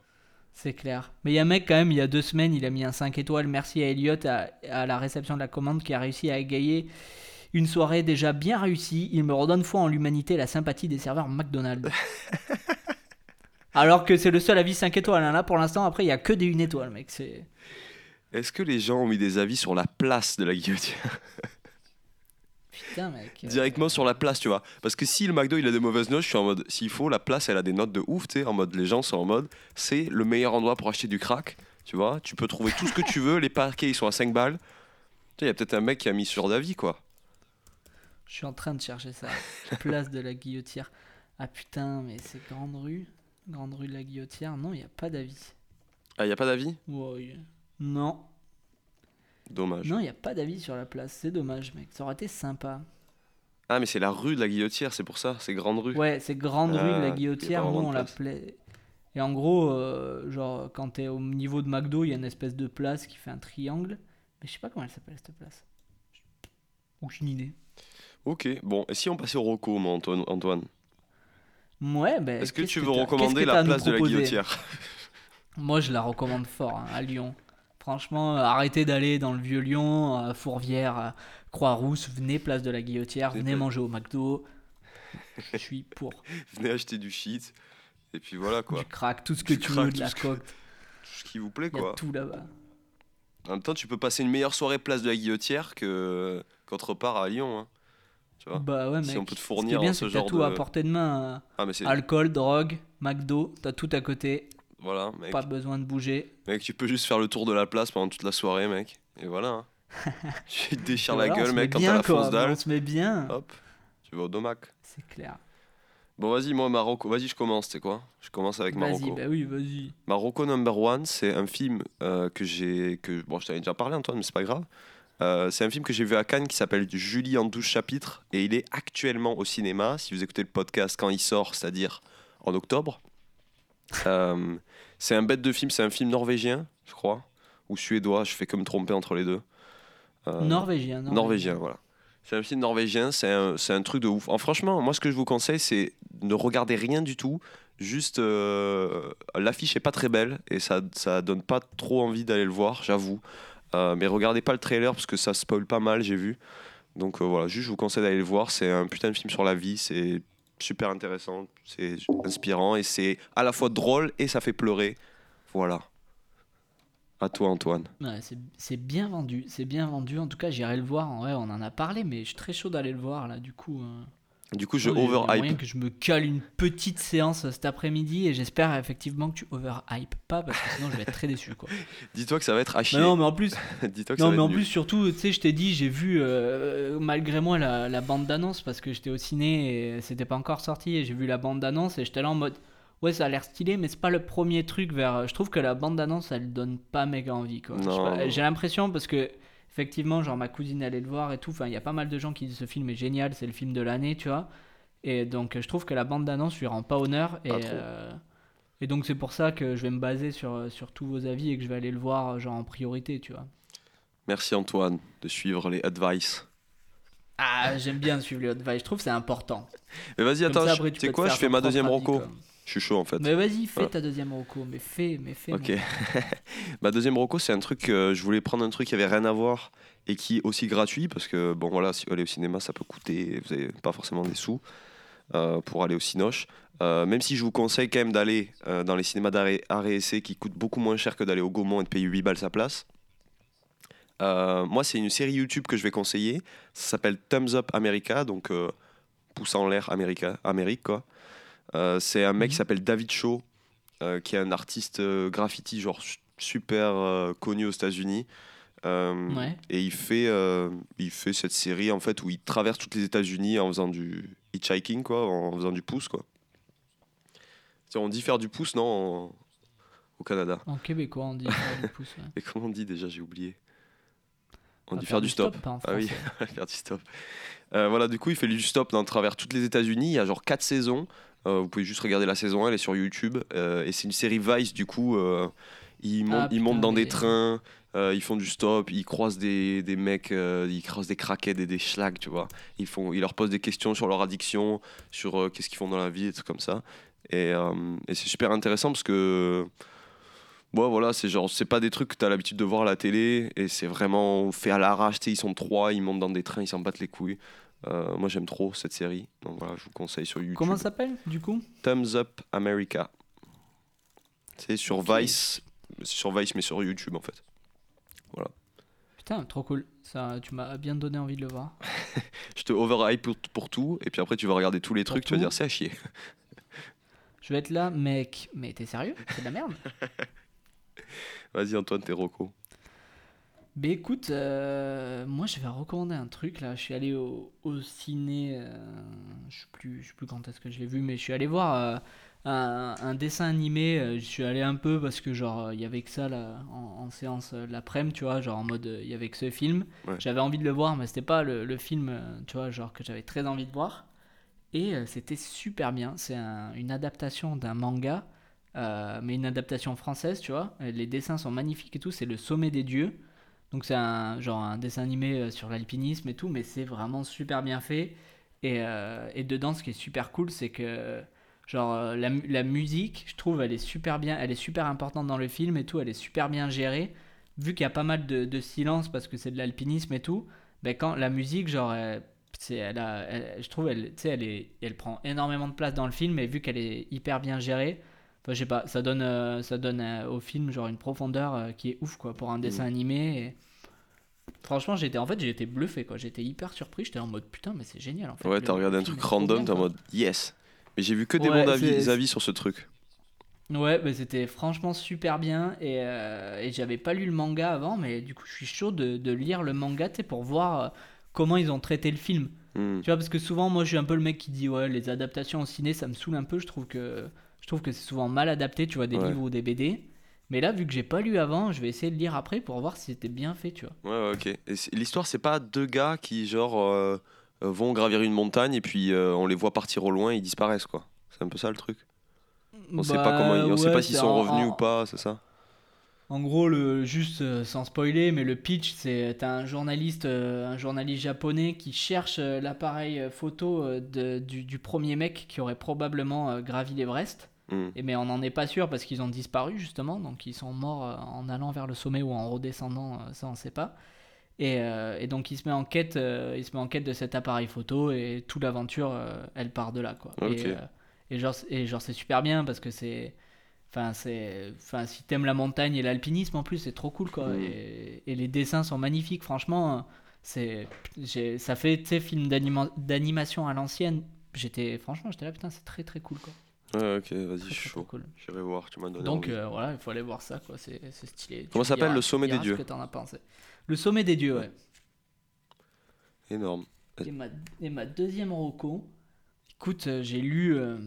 C'est clair. Mais il y a un mec quand même, il y a deux semaines, il a mis un 5 étoiles. Merci à Elliot à, à la réception de la commande qui a réussi à égayer une soirée déjà bien réussie. Il me redonne foi en l'humanité et la sympathie des serveurs McDonald's. *laughs* Alors que c'est le seul avis 5 étoiles. hein. Là pour l'instant, après, il y a que des 1 étoile, mec. C'est... Est-ce que les gens ont mis des avis sur la place de la guillotière Putain, mec. Directement sur la place, tu vois. Parce que si le McDo il a des mauvaises notes, je suis en mode, s'il faut, la place elle a des notes de ouf, tu sais, en mode, les gens sont en mode, c'est le meilleur endroit pour acheter du crack, tu vois. Tu peux trouver tout ce que tu veux, les parquets ils sont à 5 balles. Tu sais, il y a peut-être un mec qui a mis sur d'avis, quoi. Je suis en train de chercher ça. *laughs* Place de la Guillotière. Ah putain, mais c'est Grande Rue Grande Rue de la Guillotière Non, il n'y a pas d'avis. Ah, il a pas d'avis? Wow, Non. Dommage. Non, il n'y a pas d'avis sur la place. C'est dommage, mec. Ça aurait été sympa. Ah, mais c'est la rue de la guillotière, c'est pour ça, c'est grande rue. Ouais, c'est Grande Rue de Ah, la y a Guillotière. Nous, on l'appelait. Et en gros, euh, genre, quand t'es au niveau de McDo, il y a une espèce de place qui fait un triangle. Mais je sais pas comment elle s'appelle cette place. Aucune idée. Ok, bon, et si on passait au Rocco, moi, Antoine, Antoine Ouais, ben. Est-ce que tu veux recommander la place de la guillotière *laughs* Moi, je la recommande fort hein, à Lyon. Franchement, euh, arrêtez d'aller dans le vieux Lyon, à Fourvière, à Croix-Rousse. Venez place de la Guillotière, venez pas- manger au McDo. Je suis pour. *laughs* Venez acheter du shit. Et puis voilà quoi. Du crack, tout ce que Du tu crack, veux, de la ce que- coke. Tout ce qui vous plaît Il y a quoi. tout là-bas. En même temps, tu peux passer une meilleure soirée place de la Guillotière que qu'autre part à Lyon. hein. Tu vois Bah ouais, mec. Si on peut te Ce fournir est bien, ce genre tout de. à portée de main. Ah mais hein. Alcool, drogue, McDo, t'as tout à côté. Voilà, mec. Pas besoin de bouger. Mec, tu peux juste faire le tour de la place pendant toute la soirée, mec. Et voilà. hein. *laughs* tu te déchires la Voilà, gueule, mec, quand t'as la fausse dalle. On se met bien. Hop, tu vas au domac. C'est clair. Bon, vas-y, moi, Marocco. Vas-y, je commence, sais quoi? Je commence avec Vas-y, Marocco. bah oui, vas-y. Marocco Number One, c'est un film euh, que j'ai. que Bon, je t'avais déjà parlé, Antoine, mais c'est pas grave. Euh, c'est un film que j'ai vu à Cannes qui s'appelle Julie en 12 chapitres et il est actuellement au cinéma. Si vous écoutez le podcast quand il sort, c'est-à-dire en octobre. *laughs* Euh, c'est un bête de film, c'est un film norvégien, je crois, ou suédois, je fais que me tromper entre les deux. Euh, Norvégien, Norvégien. Norvégien, voilà. C'est un film norvégien, c'est un, truc de ouf. En, franchement, moi, ce que je vous conseille, c'est ne regarder rien du tout. Juste, euh, l'affiche est pas très belle et ça, ça donne pas trop envie d'aller le voir, j'avoue. Euh, mais regardez pas le trailer parce que ça spoil pas mal, j'ai vu. Donc euh, voilà, juste je vous conseille d'aller le voir. C'est un putain de film sur la vie, c'est super intéressant, c'est inspirant et c'est à la fois drôle et ça fait pleurer. Voilà. À toi, Antoine. C'est- bien vendu, c'est bien vendu. En tout cas, j'irai le voir. En on en a parlé, mais je suis très chaud d'aller le voir là. Du coup, euh, Du coup, je moyen overhype. que je me cale une petite séance cet après-midi et j'espère effectivement que tu overhype pas parce que sinon je vais être très déçu quoi. *laughs* Dis-toi que ça va être à chier. Bah non, mais en plus, *laughs* Dis-toi que ça non va mais en nul. plus surtout, tu sais, je t'ai dit, j'ai vu euh, malgré moi la, la bande d'annonce parce que j'étais au ciné et c'était pas encore sorti et j'ai vu la bande d'annonce et j'étais là en mode ouais ça a l'air stylé mais c'est pas le premier truc vers. Je trouve que la bande d'annonce elle donne pas méga envie quoi. J'ai l'impression parce que effectivement genre ma cousine allait le voir et tout. Enfin il y a pas mal de gens qui disent ce film est génial, c'est le film de l'année tu vois. Et donc je trouve que la bande d'annonce lui rend pas honneur et Pas euh, et donc c'est pour ça que je vais me baser sur, sur tous vos avis et que je vais aller le voir genre en priorité, tu vois. Merci Antoine de suivre les advice. Ah, j'aime bien suivre les advice, je trouve que c'est important. Mais vas-y, attends, ça, après, tu sais quoi, je fais ma deuxième quoi. Je suis chaud en fait. Mais vas-y, fais Voilà. ta deuxième roco, mais fais, mais fais. Ok. ma *laughs* deuxième roco, c'est un truc, euh, je voulais prendre un truc qui avait rien à voir et qui est aussi gratuit parce que, bon voilà, si vous allez au cinéma, ça peut coûter, vous n'avez pas forcément des sous euh, pour aller au Cinoche. Euh, même si je vous conseille quand même d'aller euh, dans les cinémas d'arrêt arrêt et essai qui coûtent beaucoup moins cher que d'aller au Gaumont et de payer 8 balles sa place. Moi, c'est une série YouTube que je vais conseiller. Ça s'appelle Thumbs Up America, donc pouce en l'air America, Amérique quoi. Euh, c'est un mec qui Mhm. s'appelle David Shaw, euh, qui est un artiste euh, graffiti genre su- super connu aux États-Unis. Ouais. Et il fait, il fait cette série en fait où il traverse toutes les États-Unis en faisant du hitchhiking quoi, en faisant du pouce quoi. On dit faire du pouce non en- au Canada? En québécois, on dit faire du pouce. ouais. *laughs* Et comment on dit déjà J'ai oublié. On Ah, dit faire du stop. Ah oui, *laughs* faire du stop. Euh, voilà, du coup, il fait du stop dans travers toutes les États-Unis. Il y a genre 4 saisons. Euh, vous pouvez juste regarder la saison 1, elle est sur YouTube. Euh, et c'est une série Vice, du coup. euh, ils, montent, Ah, ils montent dans des trains, euh, ils font du stop, ils croisent des, des mecs, euh, ils croisent des craquettes et des schlags, tu vois. Ils, font, ils leur posent des questions sur leur addiction, sur euh, qu'est-ce qu'ils font dans la vie, et tout comme ça. Et, et c'est super intéressant parce que. Ouais, voilà, c'est genre, c'est pas des trucs que t'as l'habitude de voir à la télé et c'est vraiment fait à l'arrache. Ils sont trois, ils montent dans des trains, ils s'en battent les couilles. Euh, moi, j'aime trop cette série. Donc voilà, je vous conseille sur YouTube. Comment ça s'appelle, du coup? Thumbs Up America. C'est sur. Vice. Sur Vice, mais sur YouTube en fait. Putain, trop cool. Ça, tu m'as bien donné envie de le voir. *laughs* Je te overhype pour, pour tout et puis après, tu vas regarder tous les Pour trucs, tu vas dire c'est à chier. *laughs* Je vais être là, mec. Mais t'es sérieux? C'est de la merde *laughs* Vas-y, Antoine, t'es roco. Ben écoute, euh, moi je vais recommander un truc là. Je suis allé au, au ciné, euh, je sais plus, je sais plus quand est-ce que je l'ai vu, mais je suis allé voir euh, un, un dessin animé. Je suis allé un peu parce que genre il y avait que ça là, en, en séance l'après-midi, tu vois, genre en mode il y avait que ce film. Ouais. J'avais envie de le voir, mais c'était pas le, le film, tu vois, genre que j'avais très envie de voir. Et c'était super bien. C'est un- une adaptation d'un manga, mais une adaptation française, tu vois. Les dessins sont magnifiques et tout. C'est le sommet des dieux. Donc c'est un genre un dessin animé euh, sur l'alpinisme et tout, mais c'est vraiment super bien fait. Et, euh, et dedans, ce qui est super cool, c'est que genre euh, la, mu- la musique, je trouve, elle est super bien, elle est super importante dans le film et tout, elle est super bien gérée. Vu qu'il y a pas mal de, de silence parce que c'est de l'alpinisme et tout, ben quand la musique, genre, elle- elle a, elle- je trouve, elle, tu sais, elle, est, elle prend énormément de place dans le film, et vu qu'elle est hyper bien gérée, enfin, je sais pas, ça donne, euh, ça donne euh, au film genre une profondeur euh, qui est ouf, quoi, pour un dessin animé. Franchement, j'étais, en fait, j'ai été bluffé, quoi. J'étais hyper surpris, j'étais en mode putain, mais c'est génial, en fait. Ouais, t'as regardé un truc random, t'es en mode yes. Mais j'ai vu que des Ouais, bons avis, avis sur ce truc. Ouais, bah, c'était franchement super bien et, euh, et j'avais pas lu le manga avant, mais du coup je suis chaud de, de lire le manga tu pour voir euh, comment ils ont traité le film. Hmm. Tu vois, parce que souvent moi je suis un peu le mec qui dit ouais, les adaptations au ciné ça me saoule un peu, je trouve que, je trouve que c'est souvent mal adapté, tu vois, des Ouais. livres ou des BD. Mais là, vu que j'ai pas lu avant, je vais essayer de lire après pour voir si c'était bien fait, tu vois. Ouais, ouais, ok. Et l'histoire, c'est pas deux gars qui, genre, euh, vont gravir une montagne et puis euh, on les voit partir au loin et ils disparaissent, quoi. C'est un peu ça le truc. On sait pas comment, ils- on sait Bah, pas s'ils sont en- revenus en- ou pas, c'est ça En gros, le, juste euh, sans spoiler, mais le pitch, c'est t'as un journaliste, euh, un journaliste japonais qui cherche euh, l'appareil photo de- du, du premier mec qui aurait probablement gravi l'Everest. Hmm. Et mais on n'en est pas sûr parce qu'ils ont disparu justement, donc ils sont morts euh, en allant vers le sommet ou en redescendant, euh, ça on sait pas. Et, euh, et donc il se met en quête, euh, il se met en quête de cet appareil photo et toute l'aventure, euh, elle part de là quoi. Et, et genre, et genre c'est super bien parce que c'est, enfin c'est, enfin si t'aimes la montagne et l'alpinisme en plus c'est trop cool quoi. Mm. Et, et les dessins sont magnifiques franchement. C'est, j'ai- ça fait tu sais film d'anima- d'animation à l'ancienne. J'étais, franchement j'étais là putain c'est très très cool quoi. Ouais, ok, vas-y, Très, très, chaud. cool. J'irai voir, tu m'as donné Donc euh, voilà, il faut aller voir ça, quoi. C'est c'est stylé. Comment s'appelle, Le Sommet des Dieux ce que t'en as pensé. Le sommet des dieux, ouais. Énorme. Et ma, et ma deuxième roco, écoute, euh, j'ai lu, euh,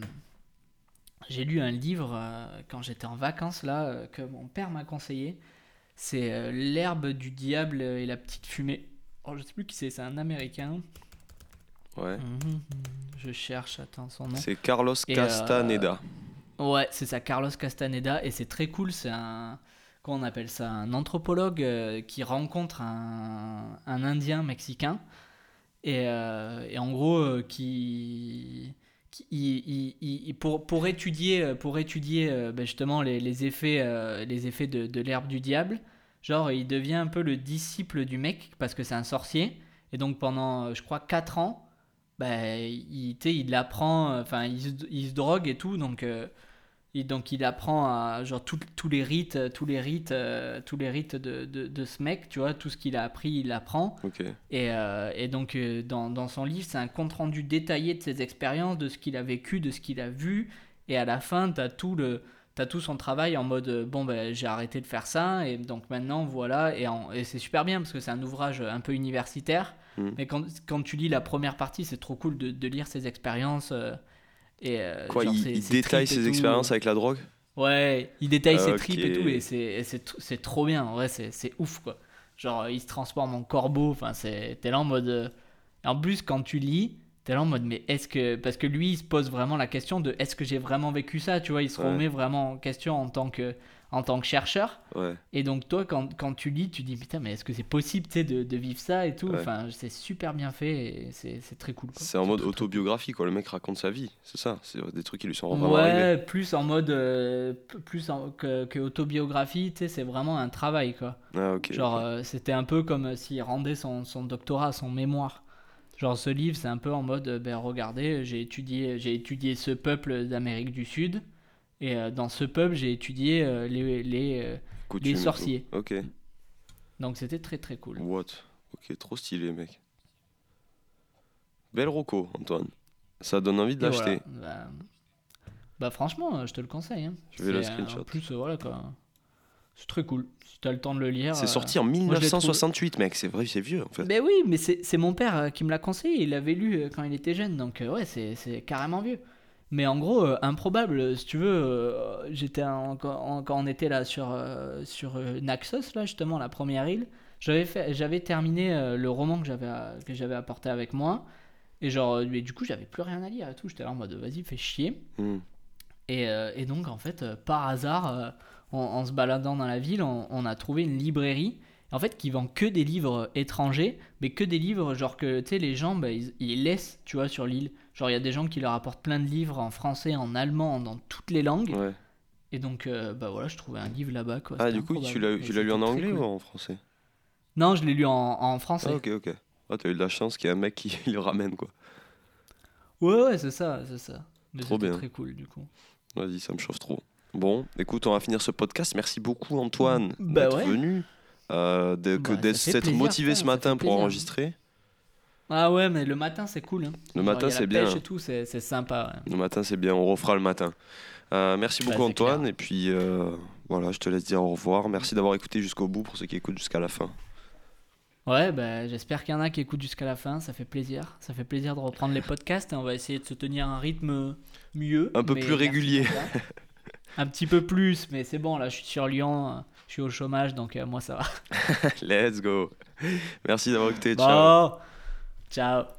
j'ai lu un livre euh, quand j'étais en vacances là euh, que mon père m'a conseillé. C'est euh, L'herbe du diable et la petite fumée. Oh, je sais plus qui c'est, c'est un Américain. Ouais. Mhm, Je cherche, attends son nom. C'est Carlos Et, euh, Castaneda. Ouais, c'est ça, Carlos Castaneda, et c'est très cool. C'est un, comment on appelle ça, un anthropologue euh, qui rencontre un, un Indien mexicain, et, euh, et en gros, qui, qui- il- il- il- pour, pour étudier, pour étudier ben, justement les, les effets, les effets de, de l'herbe du diable, genre il devient un peu le disciple du mec parce que c'est un sorcier, et donc pendant, je crois, 4 ans, ben, il, il apprend, enfin, il, se- il se drogue et tout, donc, euh, il, donc il apprend à, genre, tous les rites, euh, tous les rites, euh, tous les rites de, de, de ce mec, tu vois, tout ce qu'il a appris, il apprend. Ok. Et, euh, et donc, dans, dans son livre, c'est un compte-rendu détaillé de ses expériences, de ce qu'il a vécu, de ce qu'il a vu. Et à la fin, tu as tout le... T'as tout son travail en mode bon ben j'ai arrêté de faire ça et donc maintenant voilà et, et c'est super bien parce que c'est un ouvrage un peu universitaire Mhm. mais quand, quand tu lis la première partie c'est trop cool de, de lire ses expériences euh, et euh, Quoi, genre, il, ses- il ses détaille ses expériences avec la drogue? Ouais, il détaille ses Ok. tripes et tout, et c'est trop bien. En vrai, c'est ouf, quoi. Genre, il se transforme en corbeau, enfin, t'es là en mode. euh, En plus, quand tu lis, t'es là en mode, mais est-ce que. Parce que lui, il se pose vraiment la question de est-ce que j'ai vraiment vécu ça, tu vois, il se Ouais. remet vraiment en question en tant que, en tant que chercheur. Ouais. Et donc, toi, quand, quand tu lis, tu dis, putain, mais est-ce que c'est possible, de, de vivre ça et tout? Ouais. Enfin, c'est super bien fait et c'est très cool. C'est en mode autobiographie, quoi. Le mec raconte sa vie, c'est ça. C'est des trucs qui lui sont vraiment arrivés. Ouais, plus en mode. euh, plus en- que, que autobiographie, tu sais, c'est vraiment un travail, quoi. Ah. Genre, euh, c'était un peu comme euh, s'il rendait son, son doctorat, son mémoire. Genre, ce livre, c'est un peu en mode, ben regardez, j'ai étudié, j'ai étudié ce peuple d'Amérique du Sud, et euh, dans ce peuple, j'ai étudié euh, les, les, euh, sorciers. Ok. Donc, c'était très très cool. What? Ok, trop stylé, mec. Belle roco, Antoine. Ça donne envie de Et l'acheter. voilà. Bah, bah, franchement, je te le conseille. hein. Je vais le screenshot. En plus, voilà quoi. C'est très cool. Si t'as le temps de le lire. C'est euh, sorti en je l'ai trouvé- 1968, mec. C'est vrai, c'est vieux, en fait. Ben oui, mais c'est mon père qui me l'a conseillé. Il l'avait lu quand il était jeune, donc ouais, c'est carrément vieux. Mais en gros, euh, improbable, si tu veux, euh, j'étais en- quand quand on était là sur, euh, sur Naxos, là, justement, la première île, j'avais fait- j'avais terminé le roman que j'avais à- que j'avais apporté avec moi. Et genre, mais du coup, j'avais plus rien à lire et tout. J'étais là en mode, vas-y, fais chier. Hmm. Et, et donc, en fait, par hasard, en, en se baladant dans la ville, on, on a trouvé une librairie, en fait, qui vend que des livres étrangers, mais que des livres, genre que, tu sais, les gens, bah, ils, ils laissent, tu vois, sur l'île. Genre, il y a des gens qui leur apportent plein de livres en français, en allemand, dans toutes les langues. Ouais. Et donc, euh, bah voilà, je trouvais un livre là-bas, quoi. Ah, du coup, tu l'as Et tu l'as lu en anglais cool. ou en français? Non, je l'ai lu en, en français. Ah, ok, ok. Ah, t'as eu de la chance qu'il y ait un mec qui *laughs* le ramène, quoi. Ouais, ouais, c'est ça, c'est ça. Mais Trop bien. très cool du coup. Vas-y, ça me chauffe trop. Bon, écoute, on va finir ce podcast. Merci beaucoup, Antoine, Bah d'être ouais. venu. euh, de- Bah, d'être motivé ce matin pour plaisir. enregistrer. Ah ouais, mais le matin c'est cool. Hein. Le Genre, matin, c'est bien. pêche et tout, c'est c'est sympa. ouais. Le matin, c'est bien, on refera le matin. Euh, merci Bah, beaucoup, Antoine. clair. Et puis, euh, voilà, je te laisse dire au revoir. Merci d'avoir écouté jusqu'au bout pour ceux qui écoutent jusqu'à la fin. Ouais, bah, j'espère qu'il y en a qui écoutent jusqu'à la fin, ça fait plaisir. Ça fait plaisir de reprendre les podcasts et on va essayer de se tenir un rythme mieux. Un peu plus régulier. un petit peu plus, mais c'est bon, là je suis sur Lyon, je suis au chômage donc euh, moi ça va. *laughs* Let's go. Merci d'avoir écouté. Ciao. Bon, ciao.